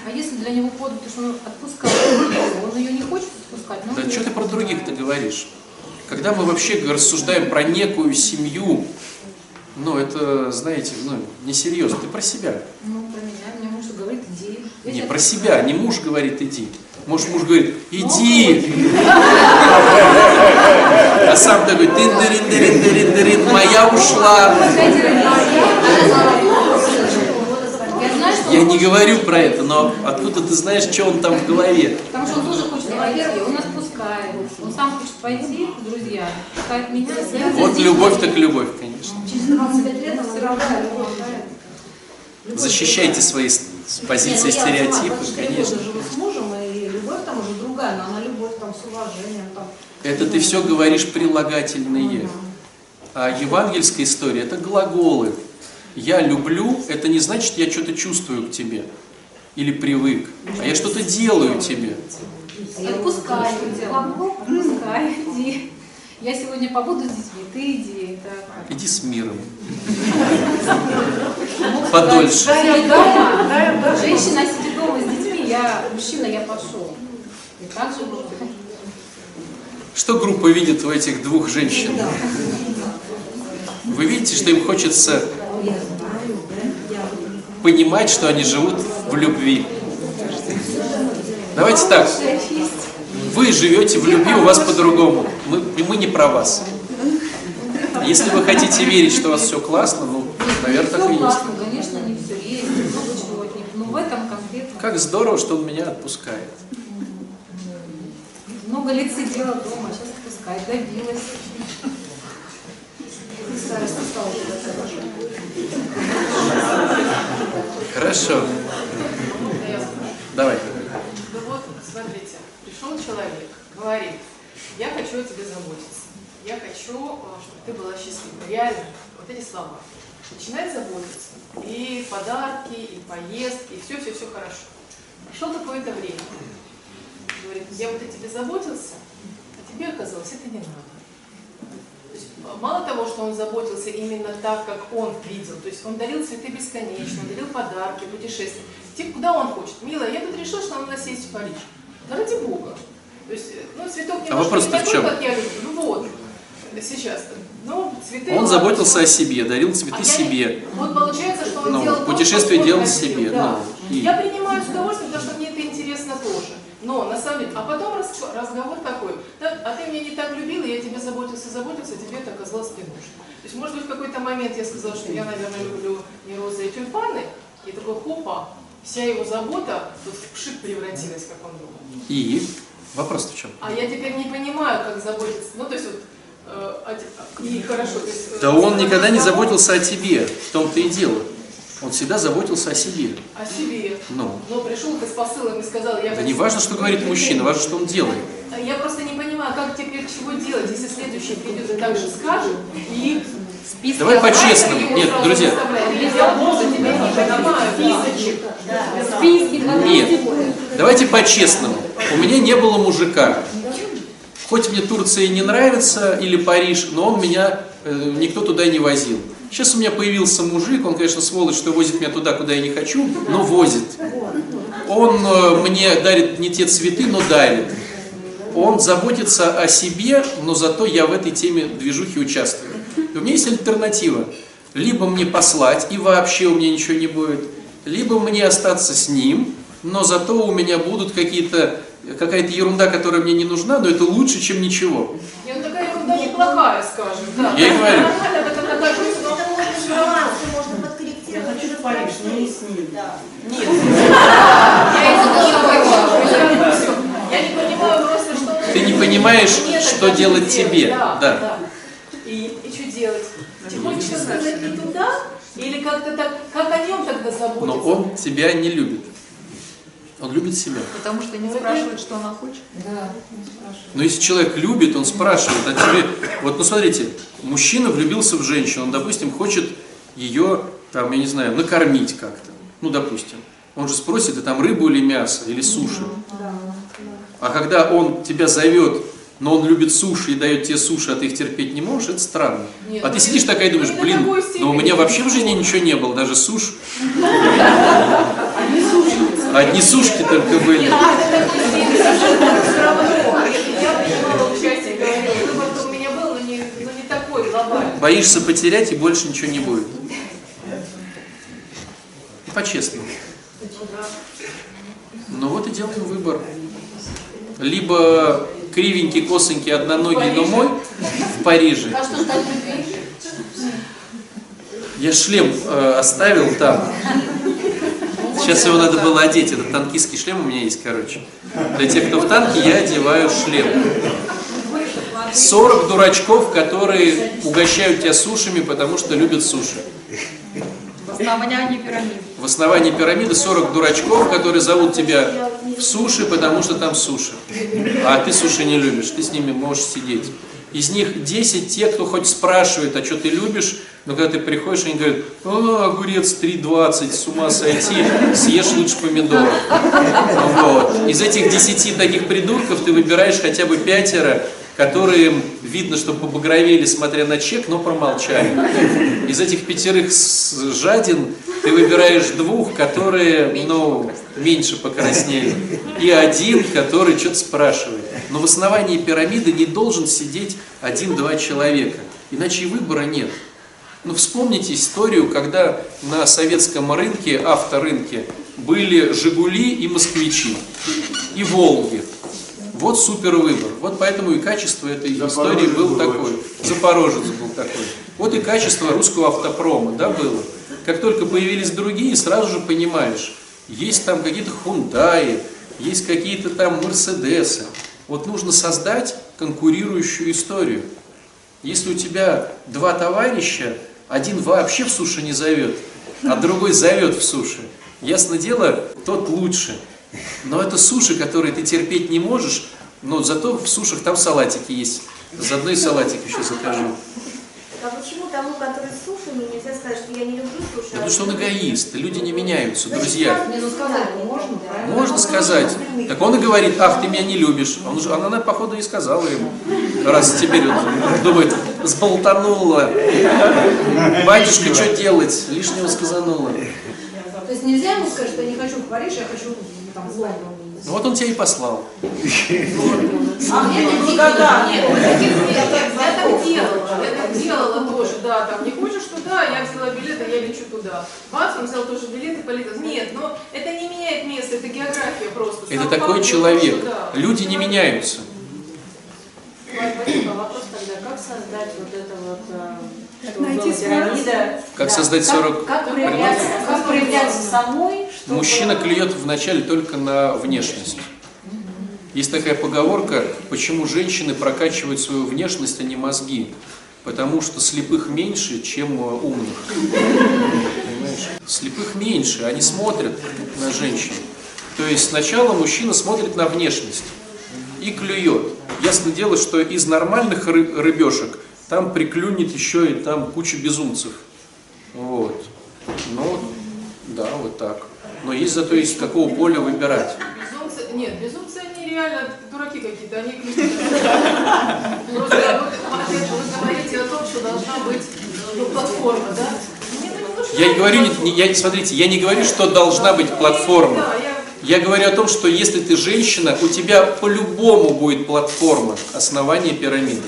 А если для него подвиг, то что он отпускает ее, он ее не хочет отпускать, Да что ты про других-то говоришь? Когда мы вообще рассуждаем про некую семью, ну это, знаете, ну несерьезно, ты про себя. Ну, про меня, мне муж говорит, иди. Я Не, про себя, не муж говорит иди. Может, муж говорит, иди. А сам такой, тын дырин дырин дырин дырин моя ушла. Я не говорю про это, но откуда ты знаешь, что он там в голове? Потому что он тоже хочет пойти, он отпускает. Он сам хочет пойти, друзья, пускает меня. Вот любовь так любовь, конечно. Через 25 лет он все равно. Защищайте свои позиции ну стереотипы, 24 конечно. года живу с мужем, и любовь там уже другая, но она любовь там с уважением. Там. Это ты все говоришь прилагательные. А евангельская история это глаголы. Я люблю, это не значит, я что-то чувствую к тебе. Или привык. А я что-то делаю тебе. Отпускай, глагол, отпускай, иди. Я сегодня побуду с детьми, ты иди. Это Иди с миром. Подольше. Женщина сидит дома с детьми, я мужчина, я пошел. И так же бывает. Что группа видит у этих двух женщин? Вы видите, что им хочется понимать, что они живут в любви. Давайте так. Вы живете в любви, у вас по-другому. Мы, мы не про вас. Если вы хотите верить, что у вас все классно, ну, наверное, так и есть. конечно, не все есть, много чего от них. Но в этом конкретно Как здорово, что он меня отпускает. Много лет сидела дома, сейчас отпускает, добилась. Хорошо. Давай. Ну вот, смотрите, пришел человек, говорит, я хочу о тебе заботиться, я хочу, а, чтобы ты была счастлива. Реально, вот эти слова. Начинает заботиться. И подарки, и поездки, и все-все-все хорошо. Прошло какое-то время. Говорит, я вот о тебе заботился, а тебе оказалось, это не надо. То есть, мало того, что он заботился именно так, как он видел, то есть он дарил цветы бесконечно, он дарил подарки, путешествия. Типа, куда он хочет? Милая, я тут решил, что надо нас съездить в Париж. Да ради Бога. То есть, э, ну, цветок немножко вопрос-то не в такой, чем? как я люблю. Ну вот, сейчас. Ну, цветы... Он ладно, заботился о себе, дарил А цветы я- себе. Вот получается, что он Ну, делал то, путешествие он делал себе, да. ну, и- Я принимаю с удовольствием, потому что мне это. Но на самом деле, а потом разговор такой, «Да, а ты меня не так любила, я тебе заботился, заботился, тебе это оказалось не нужно. То есть, может быть, в какой-то момент я сказала, что я, наверное, люблю не розы и тюльпаны, и такой, хопа, вся его забота вот в пшик превратилась, как он думал. И вопрос в чем? А я теперь не понимаю, как заботиться. Ну, то есть вот, э, а и хорошо. То есть, э, Да он никогда не заботился о тебе, в том-то и дело. Он всегда заботился о себе. О себе. Ну, Но пришел ты с посылом и сказал, я да хочу- не важно, что говорит мужчина, важно, что он делает. А Я просто не понимаю, как теперь чего делать, если следующий придет и так же скажет, и Давай по-честному. Нет, друзья, нет. Давайте по-честному. У меня не было мужика. Хоть мне Турция и не нравится, или Париж, но он меня, э, никто туда не возил. Сейчас у меня появился мужик, он, конечно, сволочь, что возит меня туда, куда я не хочу, но возит. Он э, мне дарит не те цветы, но дарит. Он заботится о себе, но зато я в этой теме движухи участвую. И у меня есть альтернатива. Либо мне послать, и вообще у меня ничего не будет, либо мне остаться с ним, но зато у меня будут какие-то какая-то ерунда, которая мне не нужна, но это лучше, чем ничего. И он такая ерунда неплохая, скажем. Да. Я и говорю. Нормально в этом нахожусь, но... можно подкорректировать. Я хочу в Париж, но не с ним. Нет. Я не понимаю просто, что... Ты не понимаешь, что делать тебе. Да, Да. да. И, и что делать? Тихонечко сказать не туда? Или как-то так, как о нем тогда заботиться? Но он тебя не любит. Он любит себя. Потому что не спрашивает, что она хочет. Да, не спрашивает. Но если человек любит, он спрашивает, а тебе... Вот, ну смотрите, мужчина влюбился в женщину, он, допустим, хочет ее, там, я не знаю, накормить как-то. Ну, допустим. Он же спросит, и там рыбу или мясо, или суши. А когда он тебя зовет, но он любит суши и дает тебе суши, а ты их терпеть не можешь, это странно. Нет, а ну ты сидишь не- такая и думаешь, блин, но у меня вообще в жизни ничего не было, даже суш. Одни сушки только были. Все равно, я принимала участие, говорила, выбор у меня был, но не, но не такой глобальный. Боишься потерять и больше ничего не будет. По-честному. Ну вот и делаем выбор. Либо кривенький, косенький, одноногий, но мой в Париже. А? Я шлем э, оставил там. Сейчас его надо было одеть. Этот танкистский шлем у меня есть, короче. Для тех, кто в танке, я одеваю шлем. 40 дурачков, которые угощают тебя сушами, потому что любят суши. В основании пирамиды. В основании пирамиды 40 дурачков, которые зовут тебя в суши, потому что там суши. А ты суши не любишь, ты с ними можешь сидеть. Из них 10 те, кто хоть спрашивает, а что ты любишь, но когда ты приходишь, они говорят, «А, огурец 3,20, с ума сойти, съешь лучше помидоров. Вот. Из этих 10 таких придурков ты выбираешь хотя бы пятеро, которые видно, что побагровели, смотря на чек, но промолчали. Из этих пятерых жадин ты выбираешь двух, которые, ну, меньше покраснели, и один, который что-то спрашивает. Но в основании пирамиды не должен сидеть один-два человека, иначе и выбора нет. Ну, вспомните историю, когда на советском рынке, авторынке, были «Жигули» и «Москвичи», и «Волги». Вот супер выбор. Вот поэтому и качество этой истории был такое. Запорожец был такой. Вот и качество русского автопрома, да, было. Как только появились другие, сразу же понимаешь, есть там какие-то хундаи, есть какие-то там мерседесы. Вот нужно создать конкурирующую историю. Если у тебя два товарища, один вообще в суши не зовет, а другой зовет в суши, ясно дело, тот лучше. Но это суши, которые ты терпеть не можешь, но зато в сушах там салатики есть. Заодно и салатик еще закажу. А почему тому, который с сушами, нельзя сказать, что я не люблю суши? Потому что он эгоист, люди не меняются, друзья. Не, ну сказать можно, правильно? Можно сказать. Так он и говорит, ах, ты меня не любишь. Он же, она, походу, и сказала ему. Раз теперь он думает, сболтанула. Батюшка, что делать? Лишнего сказанула. То есть нельзя ему сказать, что я не хочу в Париж, я хочу там свадьбу. Ну вот он тебя и послал. А мне Благодарна. Нет. Я так делала, я так делала тоже, да, там не хочешь туда, я взяла билеты, я лечу туда. Бац, он взял тоже билеты, полетел. Нет, но это не меняет место, это география просто. Это такой человек. Люди не меняются. Вопрос тогда, как создать вот это вот, э, найти пирамида? Как Да. создать 40 Как, как проявляться, как проявляться самой, чтобы... Мужчина клюет вначале только на внешность. Есть такая поговорка, почему женщины прокачивают свою внешность, а не мозги. Потому что слепых меньше, чем э, умных. Понимаешь? Слепых меньше, они смотрят на женщин. То есть сначала мужчина смотрит на внешность и клюет. Ясно дело, что из нормальных ры- рыбешек там приклюнет еще и там куча безумцев. Вот. Ну, да, вот так. Но есть зато из какого поля выбирать. Безумцы, нет, безумцы они реально дураки какие-то, они. Просто вы говорите о том, что должна быть ну, платформа, да? Нужно. Я не говорю, я, смотрите, я не говорю, что должна быть платформа. Я говорю о том, что если ты женщина, у тебя по-любому будет платформа основания пирамиды.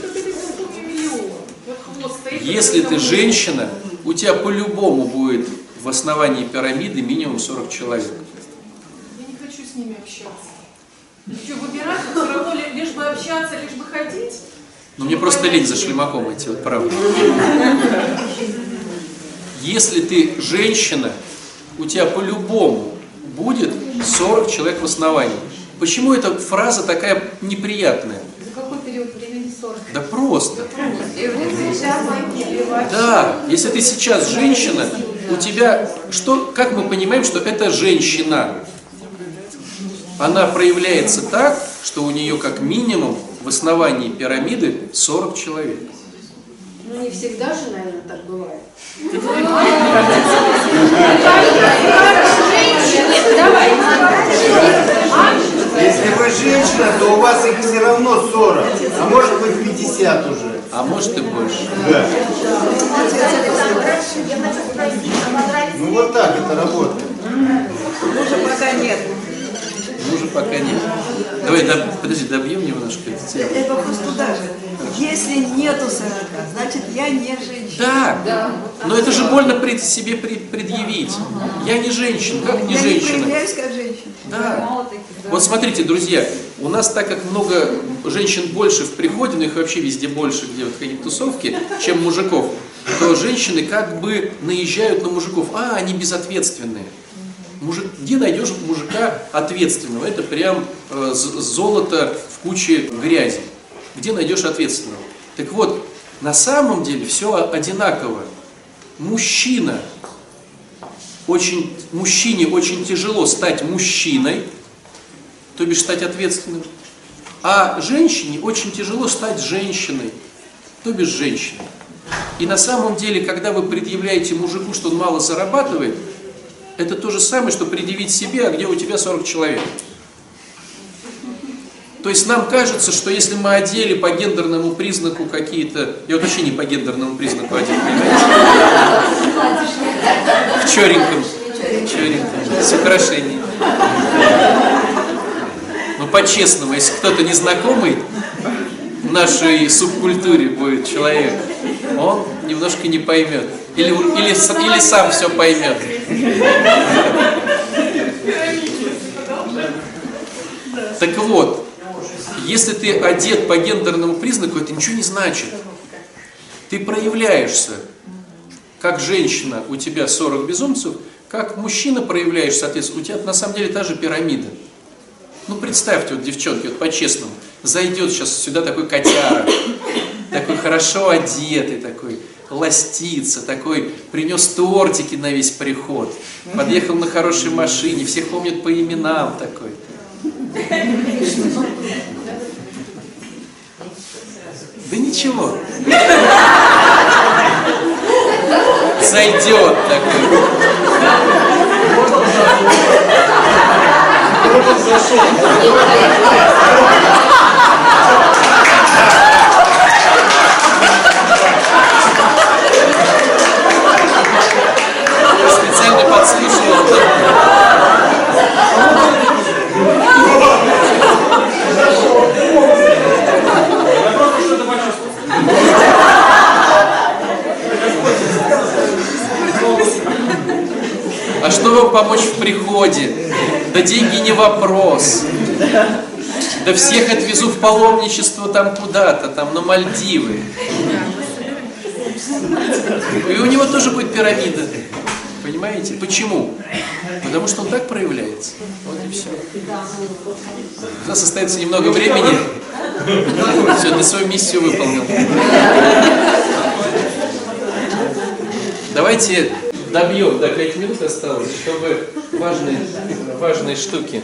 Если ты женщина, у тебя по-любому будет в основании пирамиды минимум 40 человек. Я не хочу с ними общаться. Что, выбирать, все равно ли- лишь бы общаться, лишь бы ходить? Но мне просто лень за шлемаком идти, вот правда. Если ты женщина, у тебя по-любому будет 40 человек в основании. Почему эта фраза такая неприятная? За какой период времени 40? Да просто. Да, если ты сейчас женщина, у тебя что, как мы понимаем, что это женщина? она проявляется так, что у нее как минимум в основании пирамиды 40 человек. Ну, не всегда же, наверное, так бывает. Если вы женщина, то у вас их все равно 40, а может быть 50 уже. А может и больше. Да. А Ну вот так это работает. Мужа пока нет. Мужа пока нет. Давай, да, подожди, добьем немножко эту тему. Это вопрос туда же. Если нету 40, значит я не женщина. Да, но это же больно пред себе пред- предъявить. Я не женщина, как не я не женщина? проявляюсь как женщина. Да. Вот смотрите, друзья, у нас так как много женщин больше в приходе, но их вообще везде больше, где вот какие-то тусовки, чем мужиков, то женщины как бы наезжают на мужиков. А, они безответственные. Мужик, где найдешь мужика ответственного? Это прям э, золото в куче грязи. Где найдешь ответственного? Так вот, на самом деле все одинаково. Мужчина очень, мужчине очень тяжело стать мужчиной, то бишь стать ответственным. А женщине очень тяжело стать женщиной, то бишь женщиной. И на самом деле, когда вы предъявляете мужику, что он мало зарабатывает, это то же самое, что предъявить себе, а где у тебя 40 человек. То есть нам кажется, что если мы одели по гендерному признаку какие-то... Я вот вообще не по гендерному признаку понимаете? В череньком. Череньком. С украшением. Ну, по-честному, если кто-то незнакомый в нашей субкультуре будет человек, он немножко не поймет. Или, или, или сам все поймет. Так вот, если ты одет по гендерному признаку, это ничего не значит. Ты проявляешься как женщина, у тебя 40 безумцев, как мужчина проявляешь, соответственно, у тебя на самом деле та же пирамида. Ну, представьте, вот, девчонки, вот по-честному, зайдет сейчас сюда такой котяра, такой хорошо одетый, такой, ластится, такой, принес тортики на весь приход, подъехал на хорошей машине, всех помнит по именам такой. Да ничего. Зайдет такой. Я А что вам помочь в приходе? Да деньги не вопрос. Да всех отвезу в паломничество там куда-то, там на Мальдивы. И у него тоже будет пирамида. Понимаете? Почему? Потому что он так проявляется. Вот и все. У нас остается немного времени. Все, ты свою миссию выполнил. Давайте добьем, до 5 минут осталось, чтобы важные, важные штуки.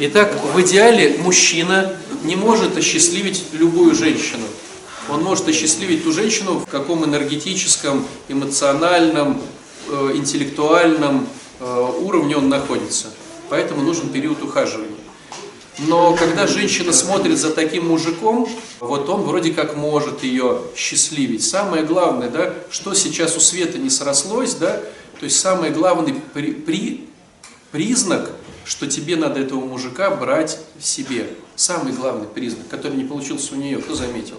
Итак, в идеале мужчина не может осчастливить любую женщину. Он может осчастливить ту женщину, в каком энергетическом, эмоциональном, интеллектуальном э, уровне он находится. Поэтому нужен период ухаживания. Но когда женщина смотрит за таким мужиком, вот он вроде как может ее счастливить. Самое главное, да, что сейчас у Света не срослось, да, то есть самый главный при, при- признак, что тебе надо этого мужика брать себе. Самый главный признак, который не получился у нее, кто заметил?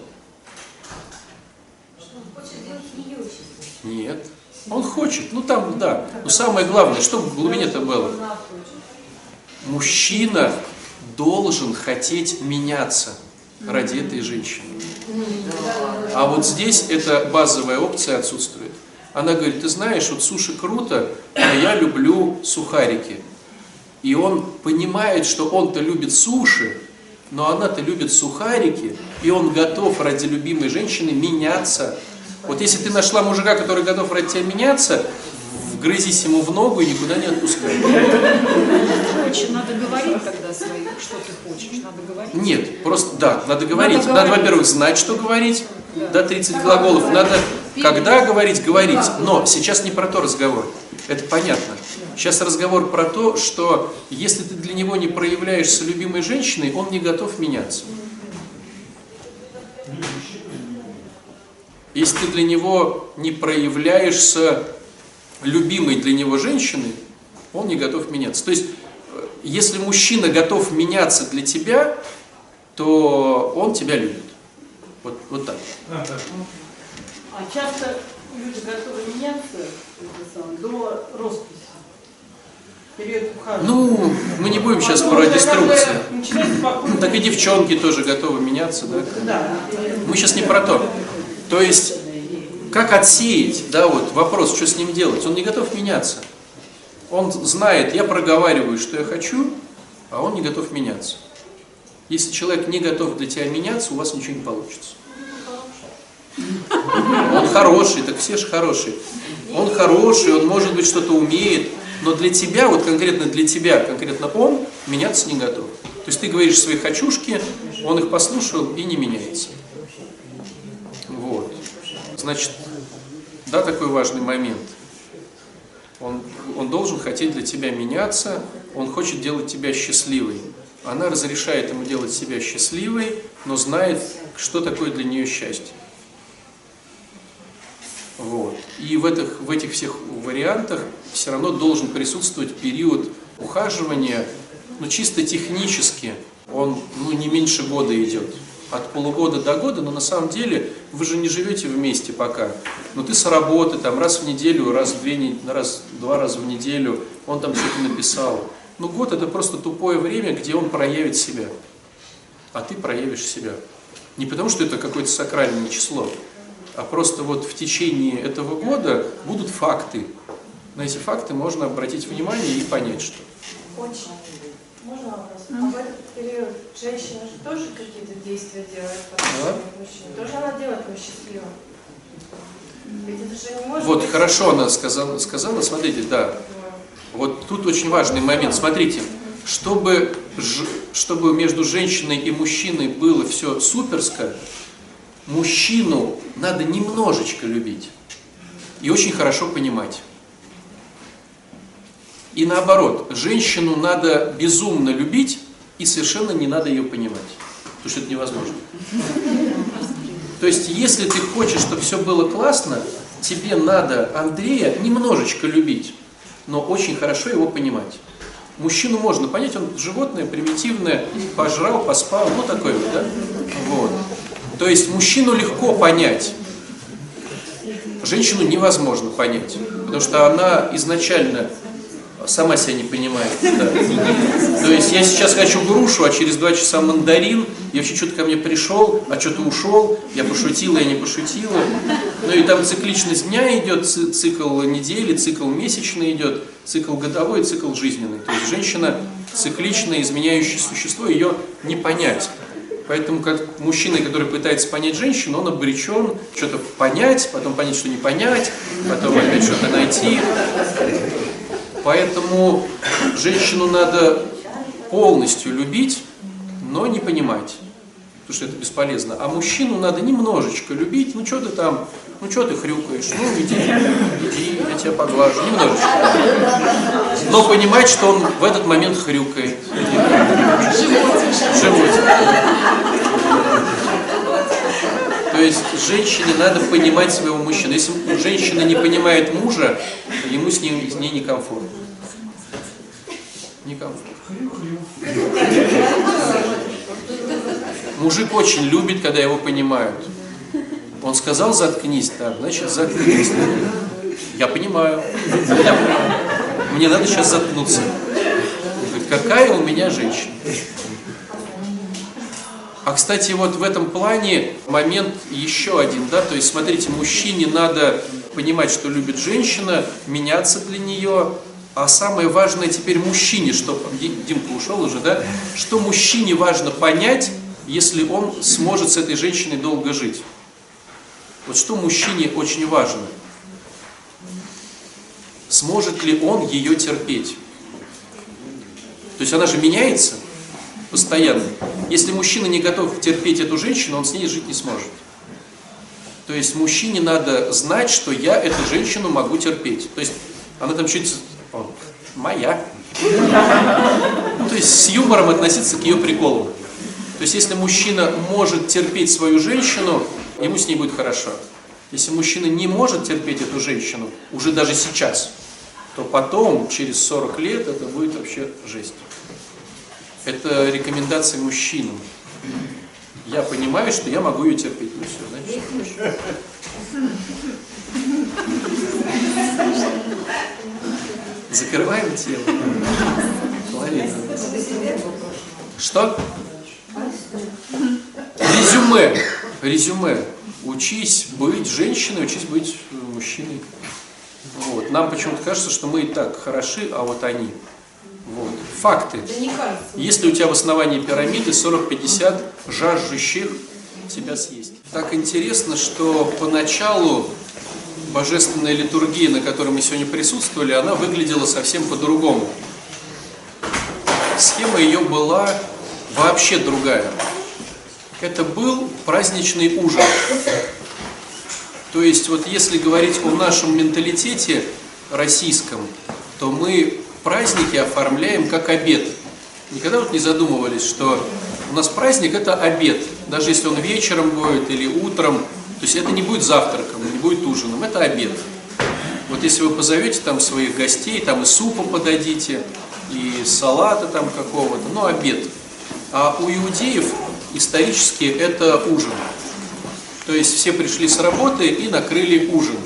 Нет. Он хочет, ну там, да. Но самое главное, что в глубине-то было? Мужчина должен хотеть меняться ради этой женщины. А вот здесь эта базовая опция отсутствует. Она говорит, ты знаешь, вот суши круто, но я люблю сухарики. И он понимает, что он-то любит суши, но она-то любит сухарики, и он готов ради любимой женщины меняться. Вот если ты нашла мужика, который готов ради тебя меняться, вгрызись ему в ногу и никуда не отпускай. Значит, надо говорить тогда своим, что ты хочешь, надо говорить. Нет, просто, да, надо говорить. Надо, во-первых, знать, что говорить, да, 30 глаголов. Надо, когда говорить, говорить. Но сейчас не про то разговор. Это понятно. Сейчас разговор про то, что если ты для него не проявляешься любимой женщиной, он не готов меняться. Если ты для него не проявляешься любимой для него женщиной, он не готов меняться. То есть, э, если мужчина готов меняться для тебя, то он тебя любит. Вот, вот так. А часто люди готовы меняться до росписи. Ну, мы не будем сейчас Потом про как бы деструкцию. Так и девчонки тоже готовы меняться, да? Да. Мы сейчас не про то. То есть, как отсеять, да, вот вопрос, что с ним делать? Он не готов меняться. Он знает, я проговариваю, что я хочу, а он не готов меняться. Если человек не готов для тебя меняться, у вас ничего не получится. Он хороший, так все же хорошие. Он хороший, он может быть что-то умеет, но для тебя, вот конкретно для тебя, конкретно он, меняться не готов. То есть ты говоришь свои хочушки, он их послушал и не меняется. Значит, да, такой важный момент. Он, он должен хотеть для тебя меняться, он хочет делать тебя счастливой. Она разрешает ему делать себя счастливой, но знает, что такое для нее счастье. Вот. И в этих, в этих всех вариантах все равно должен присутствовать период ухаживания, ну чисто технически, он ну, не меньше года идет. От полугода до года, но на самом деле вы же не живете вместе пока. Но ты с работы, там раз в неделю, раз в две, раз, два раза в неделю, он там что-то написал. Ну год это просто тупое время, где он проявит себя, а ты проявишь себя. Не потому, что это какое-то сакральное число, а просто вот в течение этого года будут факты. На эти факты можно обратить внимание и понять, что. Очень. Можно вопрос? А в этот период женщина же тоже какие-то действия делает по отношению к мужчине? Тоже она делает его счастливым? Ведь это же не может Вот быть... хорошо она сказала, сказала, смотрите, да. Вот тут очень важный момент. Смотрите, чтобы, чтобы между женщиной и мужчиной было все суперско, мужчину надо немножечко любить и очень хорошо понимать. И наоборот, женщину надо безумно любить и совершенно не надо ее понимать, потому что это невозможно. То есть, если ты хочешь, чтобы все было классно, тебе надо Андрея немножечко любить, но очень хорошо его понимать. Мужчину можно понять, он животное, примитивное, пожрал, поспал, ну такой вот, да? Вот. То есть мужчину легко понять, женщину невозможно понять, потому что она изначально сама себя не понимает. То есть я сейчас хочу грушу, а через два часа мандарин, и вообще что-то ко мне пришел, а что-то ушел, я пошутила, я не пошутила. Ну и там цикличность дня идет, ци- цикл недели, цикл месячный идет, цикл годовой, цикл жизненный. То есть женщина цикличное, изменяющее существо, ее не понять. Поэтому как мужчина, который пытается понять женщину, он обречен что-то понять, потом понять, что не понять, потом опять что-то найти. Поэтому женщину надо полностью любить, но не понимать, потому что это бесполезно. А мужчину надо немножечко любить, ну что ты там, ну что ты хрюкаешь, ну иди, иди, я тебя поглажу, немножечко. Но понимать, что он в этот момент хрюкает. Животик. То есть женщине надо понимать своего мужчину. Если женщина не понимает мужа, ему с ней, с ней некомфортно. Некомфортно. Мужик очень любит, когда его понимают. Он сказал заткнись, так, значит заткнись. Я понимаю. Я. Мне надо сейчас заткнуться. Он говорит, какая у меня женщина. А, кстати, вот в этом плане момент еще один, да, то есть, смотрите, мужчине надо понимать, что любит женщина, меняться для нее, а самое важное теперь мужчине, что, Ди- Димка ушел уже, да, что мужчине важно понять, если он сможет с этой женщиной долго жить. Вот что мужчине очень важно. Сможет ли он ее терпеть? То есть она же меняется постоянно. Если мужчина не готов терпеть эту женщину, он с ней жить не сможет. То есть мужчине надо знать, что я эту женщину могу терпеть. То есть она там чуть... Моя. То есть с юмором относиться к ее приколам. То есть если мужчина может терпеть свою женщину, ему с ней будет хорошо. Если мужчина не может терпеть эту женщину, уже даже сейчас, то потом, через 40 лет, это будет вообще жесть. Это рекомендации мужчинам. Я понимаю, что я могу ее терпеть. Ну все, значит. Закрываем тему. Половина. Что? Резюме. Резюме. Учись быть женщиной, учись быть мужчиной. Вот. Нам почему-то кажется, что мы и так хороши, а вот они. Вот. Факты. Да не кажется. Если у тебя в основании пирамиды 40-50 жаждущих тебя съесть. Так интересно, что поначалу божественная литургия, на которой мы сегодня присутствовали, она выглядела совсем по-другому. Схема ее была вообще другая. Это был праздничный ужин. То есть, вот если говорить о нашем менталитете российском, то мы праздники оформляем как обед. Никогда вот не задумывались, что у нас праздник это обед, даже если он вечером будет или утром, то есть это не будет завтраком, не будет ужином, это обед. Вот если вы позовете там своих гостей, там и супа подадите, и салата там какого-то, ну обед. А у иудеев исторически это ужин. То есть все пришли с работы и накрыли ужин.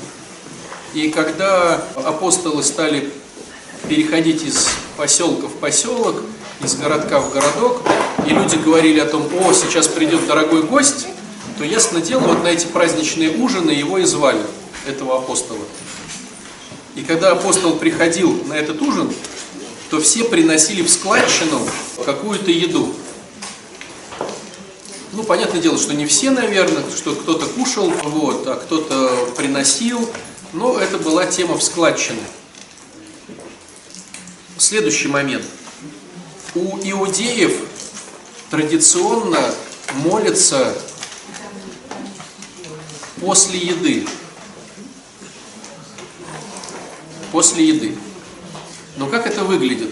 И когда апостолы стали переходить из поселка в поселок, из городка в городок, и люди говорили о том, о, сейчас придет дорогой гость, то ясно дело, вот на эти праздничные ужины его и звали, этого апостола. И когда апостол приходил на этот ужин, то все приносили в складчину какую-то еду. Ну, понятное дело, что не все, наверное, что кто-то кушал, вот, а кто-то приносил, но это была тема в складчине. Следующий момент. У иудеев традиционно молятся после еды. После еды. Но как это выглядит?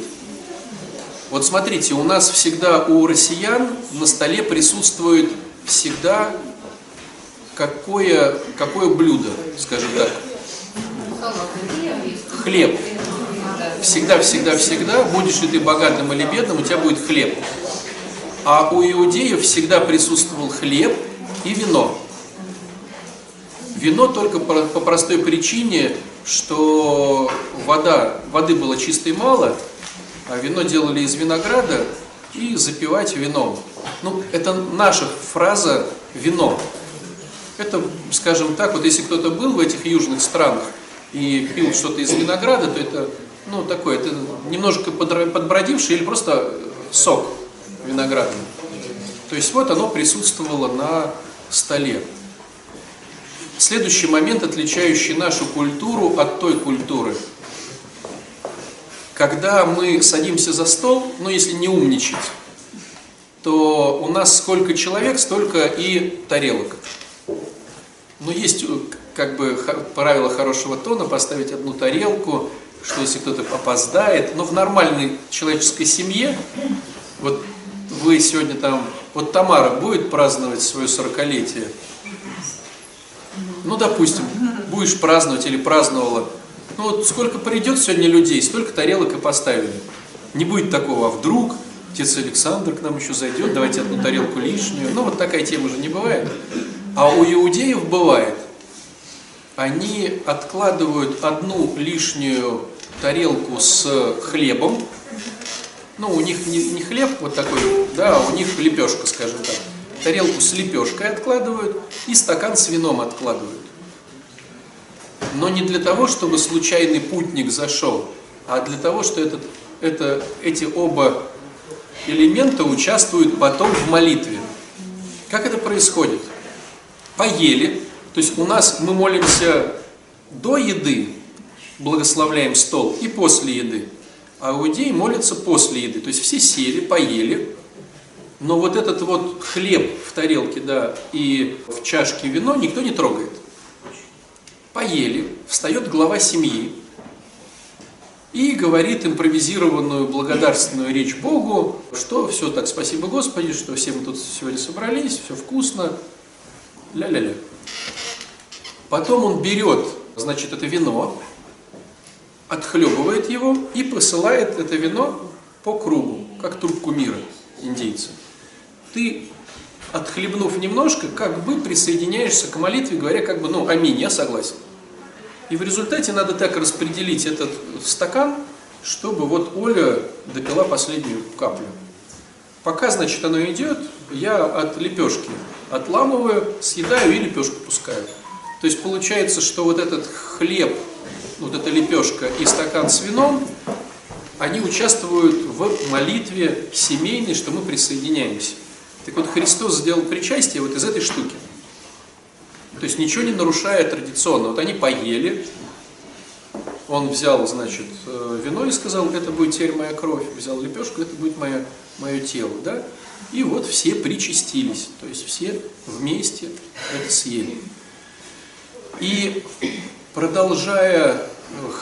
Вот смотрите, у нас всегда, у россиян на столе присутствует всегда какое, какое блюдо, скажем так. Хлеб. Всегда, всегда, всегда, будешь ли ты богатым или бедным, у тебя будет хлеб. А у иудеев всегда присутствовал хлеб и вино. Вино только по, простой причине, что вода, воды было чистой мало, а вино делали из винограда и запивать вином. Ну, это наша фраза «вино». Это, скажем так, вот если кто-то был в этих южных странах и пил что-то из винограда, то это, ну, такое, это немножко подбродивший или просто сок виноградный. То есть вот оно присутствовало на столе. Следующий момент, отличающий нашу культуру от той культуры. Когда мы садимся за стол, ну если не умничать, то у нас сколько человек, столько и тарелок. Но есть как бы правило хорошего тона поставить одну тарелку, что если кто-то опоздает, но в нормальной человеческой семье, вот вы сегодня там, вот Тамара будет праздновать свое сорокалетие, ну, допустим, будешь праздновать или праздновала, ну вот сколько придет сегодня людей, столько тарелок и поставили. Не будет такого, а вдруг отец Александр к нам еще зайдет, давайте одну тарелку лишнюю. Ну, вот такая тема же не бывает. А у иудеев бывает. Они откладывают одну лишнюю тарелку с хлебом. Ну, у них не, не хлеб вот такой, да, а у них лепешка, скажем так тарелку с лепешкой откладывают и стакан с вином откладывают. Но не для того, чтобы случайный путник зашел, а для того, что этот, это, эти оба элемента участвуют потом в молитве. Как это происходит? Поели, то есть у нас мы молимся до еды, благословляем стол, и после еды. А иудеи молятся после еды. То есть все сели, поели, но вот этот вот хлеб в тарелке, да, и в чашке вино никто не трогает. Поели, встает глава семьи и говорит импровизированную благодарственную речь Богу, что все так, спасибо Господи, что все мы тут сегодня собрались, все вкусно, ля-ля-ля. Потом он берет, значит, это вино, отхлебывает его и посылает это вино по кругу, как трубку мира индейцы. Ты, отхлебнув немножко, как бы присоединяешься к молитве, говоря как бы, ну, аминь, я согласен. И в результате надо так распределить этот стакан, чтобы вот Оля допила последнюю каплю. Пока, значит, оно идет, я от лепешки отламываю, съедаю и лепешку пускаю. То есть получается, что вот этот хлеб, вот эта лепешка и стакан с вином, они участвуют в молитве семейной, что мы присоединяемся. Так вот, Христос сделал причастие вот из этой штуки. То есть ничего не нарушая традиционно. Вот они поели, он взял, значит, э, вино и сказал, это будет теперь моя кровь. Взял лепешку, это будет мое, мое тело, да? И вот все причастились, то есть все вместе это съели. И продолжая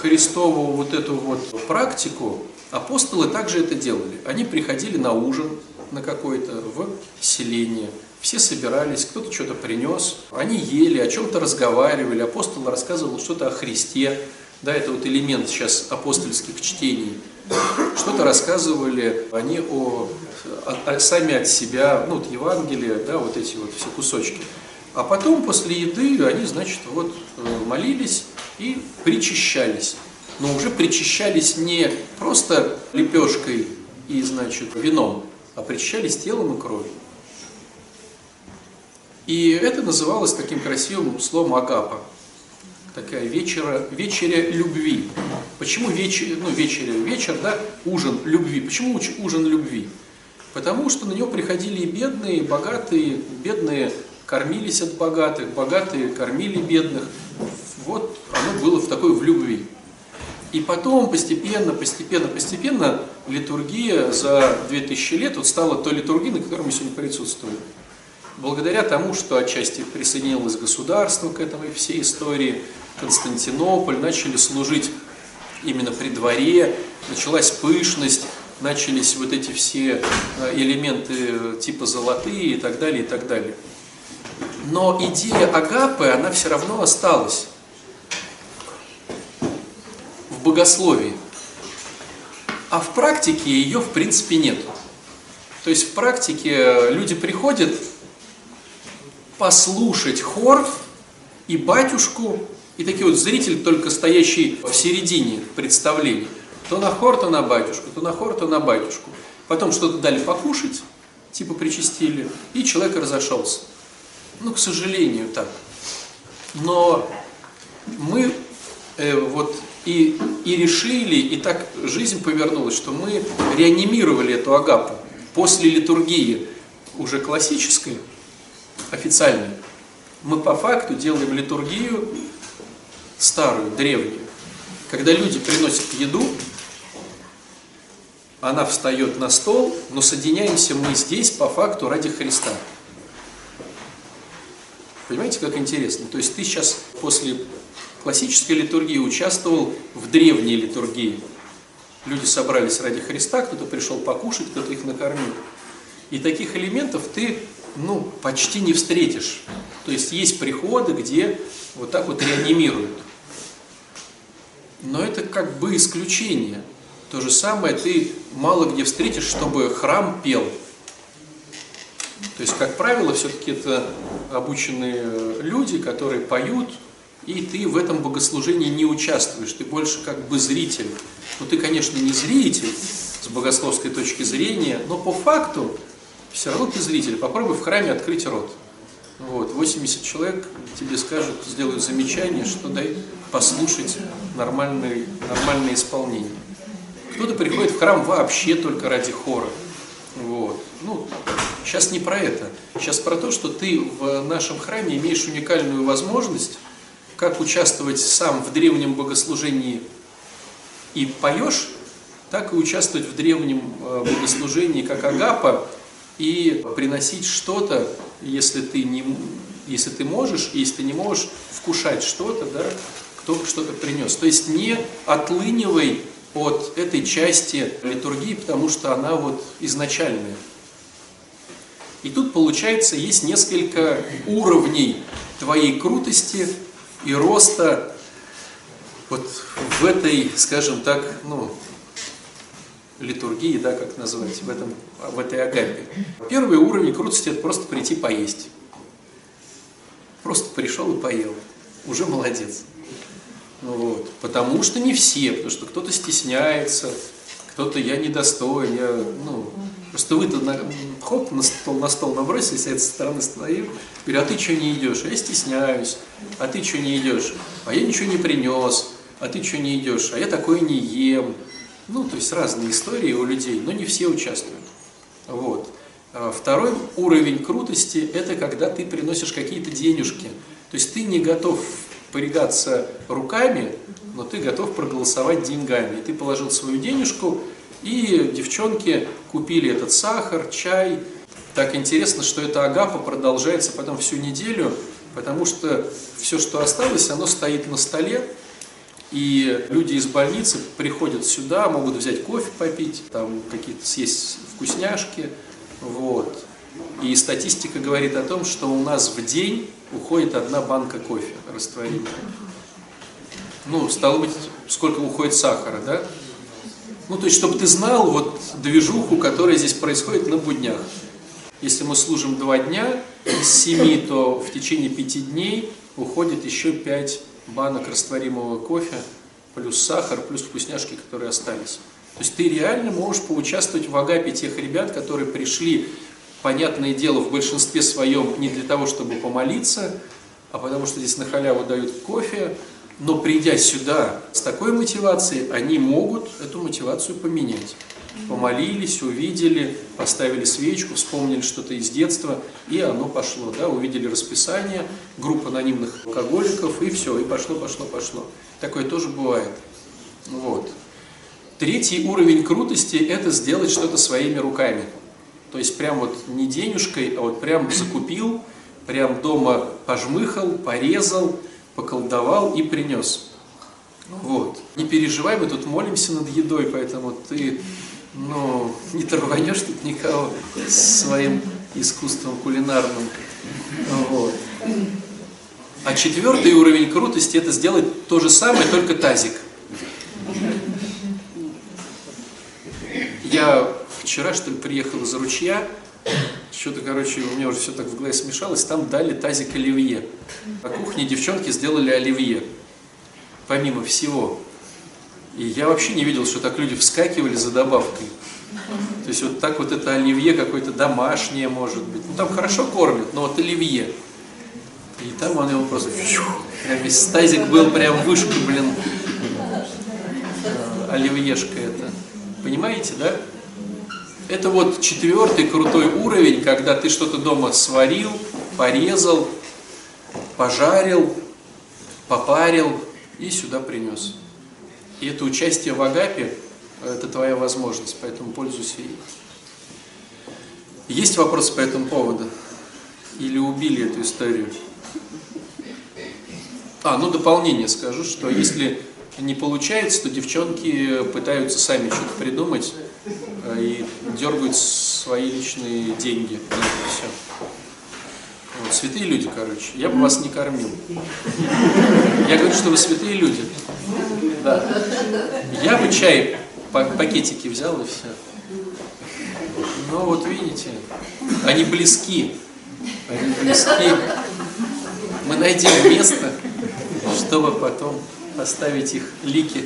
Христову вот эту вот практику, апостолы также это делали. Они приходили на ужин на какое-то в селение, все собирались, кто-то что-то принес, они ели, о чем-то разговаривали, апостол рассказывал что-то о Христе, да, это вот элемент сейчас апостольских чтений, что-то рассказывали они о, о, о сами от себя, ну, вот Евангелие, да, вот эти вот все кусочки. А потом, после еды, они, значит, вот э, молились и причащались. Но уже причащались не просто лепешкой и, значит, вином, а причащались телом и кровью. И это называлось таким красивым словом агапа. Такая вечера, вечеря любви. Почему вечер, ну, вечеря, вечер, да, ужин любви. Почему ужин любви? Потому что на него приходили и бедные, и богатые, бедные кормились от богатых, богатые кормили бедных. Вот оно было в такой в любви. И потом постепенно, постепенно, постепенно литургия за 2000 лет вот стала той литургией, на которой мы сегодня присутствуем благодаря тому, что отчасти присоединилось государство к этой всей истории, Константинополь, начали служить именно при дворе, началась пышность, начались вот эти все э, элементы э, типа золотые и так далее, и так далее. Но идея Агапы, она все равно осталась в богословии. А в практике ее в принципе нет. То есть в практике люди приходят послушать хор и батюшку, и такие вот зритель, только стоящий в середине представления. То на хор, то на батюшку, то на хор, то на батюшку. Потом что-то дали покушать, типа причастили, и человек разошелся. Ну, к сожалению, так. Но мы э, вот и, и решили, и так жизнь повернулась, что мы реанимировали эту агапу после литургии уже классической, официальной, мы по факту делаем литургию старую, древнюю. Когда люди приносят еду, она встает на стол, но соединяемся мы здесь по факту ради Христа. Понимаете, как интересно? То есть ты сейчас после классической литургии участвовал в древней литургии. Люди собрались ради Христа, кто-то пришел покушать, кто-то их накормил. И таких элементов ты ну, почти не встретишь. То есть есть приходы, где вот так вот реанимируют. Но это как бы исключение. То же самое ты мало где встретишь, чтобы храм пел. То есть, как правило, все-таки это обученные люди, которые поют, и ты в этом богослужении не участвуешь, ты больше как бы зритель. Ну, ты, конечно, не зритель с богословской точки зрения, но по факту все равно ты зритель, попробуй в храме открыть рот. Вот, 80 человек тебе скажут, сделают замечание, что дай послушать нормальное, нормальное исполнение. Кто-то приходит в храм вообще только ради хора. Вот. Ну, сейчас не про это. Сейчас про то, что ты в нашем храме имеешь уникальную возможность, как участвовать сам в древнем богослужении и поешь, так и участвовать в древнем э, богослужении как агапа и приносить что-то, если ты, не, если ты можешь, если ты не можешь, вкушать что-то, да, кто что-то принес. То есть не отлынивай от этой части литургии, потому что она вот изначальная. И тут, получается, есть несколько уровней твоей крутости и роста вот в этой, скажем так, ну, литургии, да, как назвать, в, этом, в этой агапе. Первый уровень крутости – это просто прийти поесть. Просто пришел и поел. Уже молодец. Вот. Потому что не все, потому что кто-то стесняется, кто-то я недостоин, я, ну, просто вы-то на, хоп, на стол, на стол набросились, а я со стороны стою, говорю, а ты что не идешь? А я стесняюсь. А ты что не идешь? А я ничего не принес. А ты что не идешь? А я такое не ем. Ну, то есть разные истории у людей, но не все участвуют. Вот. А второй уровень крутости – это когда ты приносишь какие-то денежки. То есть ты не готов порягаться руками, но ты готов проголосовать деньгами. И ты положил свою денежку, и девчонки купили этот сахар, чай. Так интересно, что эта агапа продолжается потом всю неделю, потому что все, что осталось, оно стоит на столе, и люди из больницы приходят сюда, могут взять кофе попить, там какие-то съесть вкусняшки, вот. И статистика говорит о том, что у нас в день уходит одна банка кофе растворимая. Ну, стало быть, сколько уходит сахара, да? Ну, то есть, чтобы ты знал вот движуху, которая здесь происходит на буднях. Если мы служим два дня из семи, то в течение пяти дней уходит еще пять банок растворимого кофе, плюс сахар, плюс вкусняшки, которые остались. То есть ты реально можешь поучаствовать в агапе тех ребят, которые пришли понятное дело, в большинстве своем не для того, чтобы помолиться, а потому что здесь на халяву дают кофе, но придя сюда с такой мотивацией, они могут эту мотивацию поменять. Помолились, увидели, поставили свечку, вспомнили что-то из детства, и оно пошло. Да? Увидели расписание, группа анонимных алкоголиков, и все, и пошло, пошло, пошло. Такое тоже бывает. Вот. Третий уровень крутости – это сделать что-то своими руками – то есть прям вот не денежкой, а вот прям закупил, прям дома пожмыхал, порезал, поколдовал и принес. Вот. Не переживай, мы тут молимся над едой, поэтому ты ну, не торманешь тут никого своим искусством кулинарным. Вот. А четвертый уровень крутости это сделать то же самое, только тазик. Я вчера, что ли, приехал из ручья, что-то, короче, у меня уже все так в голове смешалось, там дали тазик оливье. На кухне девчонки сделали оливье, помимо всего. И я вообще не видел, что так люди вскакивали за добавкой. То есть вот так вот это оливье какое-то домашнее может быть. Ну там хорошо кормят, но вот оливье. И там он его просто... Прям весь тазик был прям вышка, блин. Э, оливьешка это. Понимаете, да? Это вот четвертый крутой уровень, когда ты что-то дома сварил, порезал, пожарил, попарил и сюда принес. И это участие в Агапе, это твоя возможность, поэтому пользуйся ей. Есть вопросы по этому поводу? Или убили эту историю? А, ну дополнение скажу, что если не получается, то девчонки пытаются сами что-то придумать э, и дергают свои личные деньги это все. Вот, святые люди, короче. Я бы вас не кормил. Я говорю, что вы святые люди. Да. Я бы чай пакетики взял и все. Но вот видите, они близки. Они близки. Мы найдем место, чтобы потом оставить их лики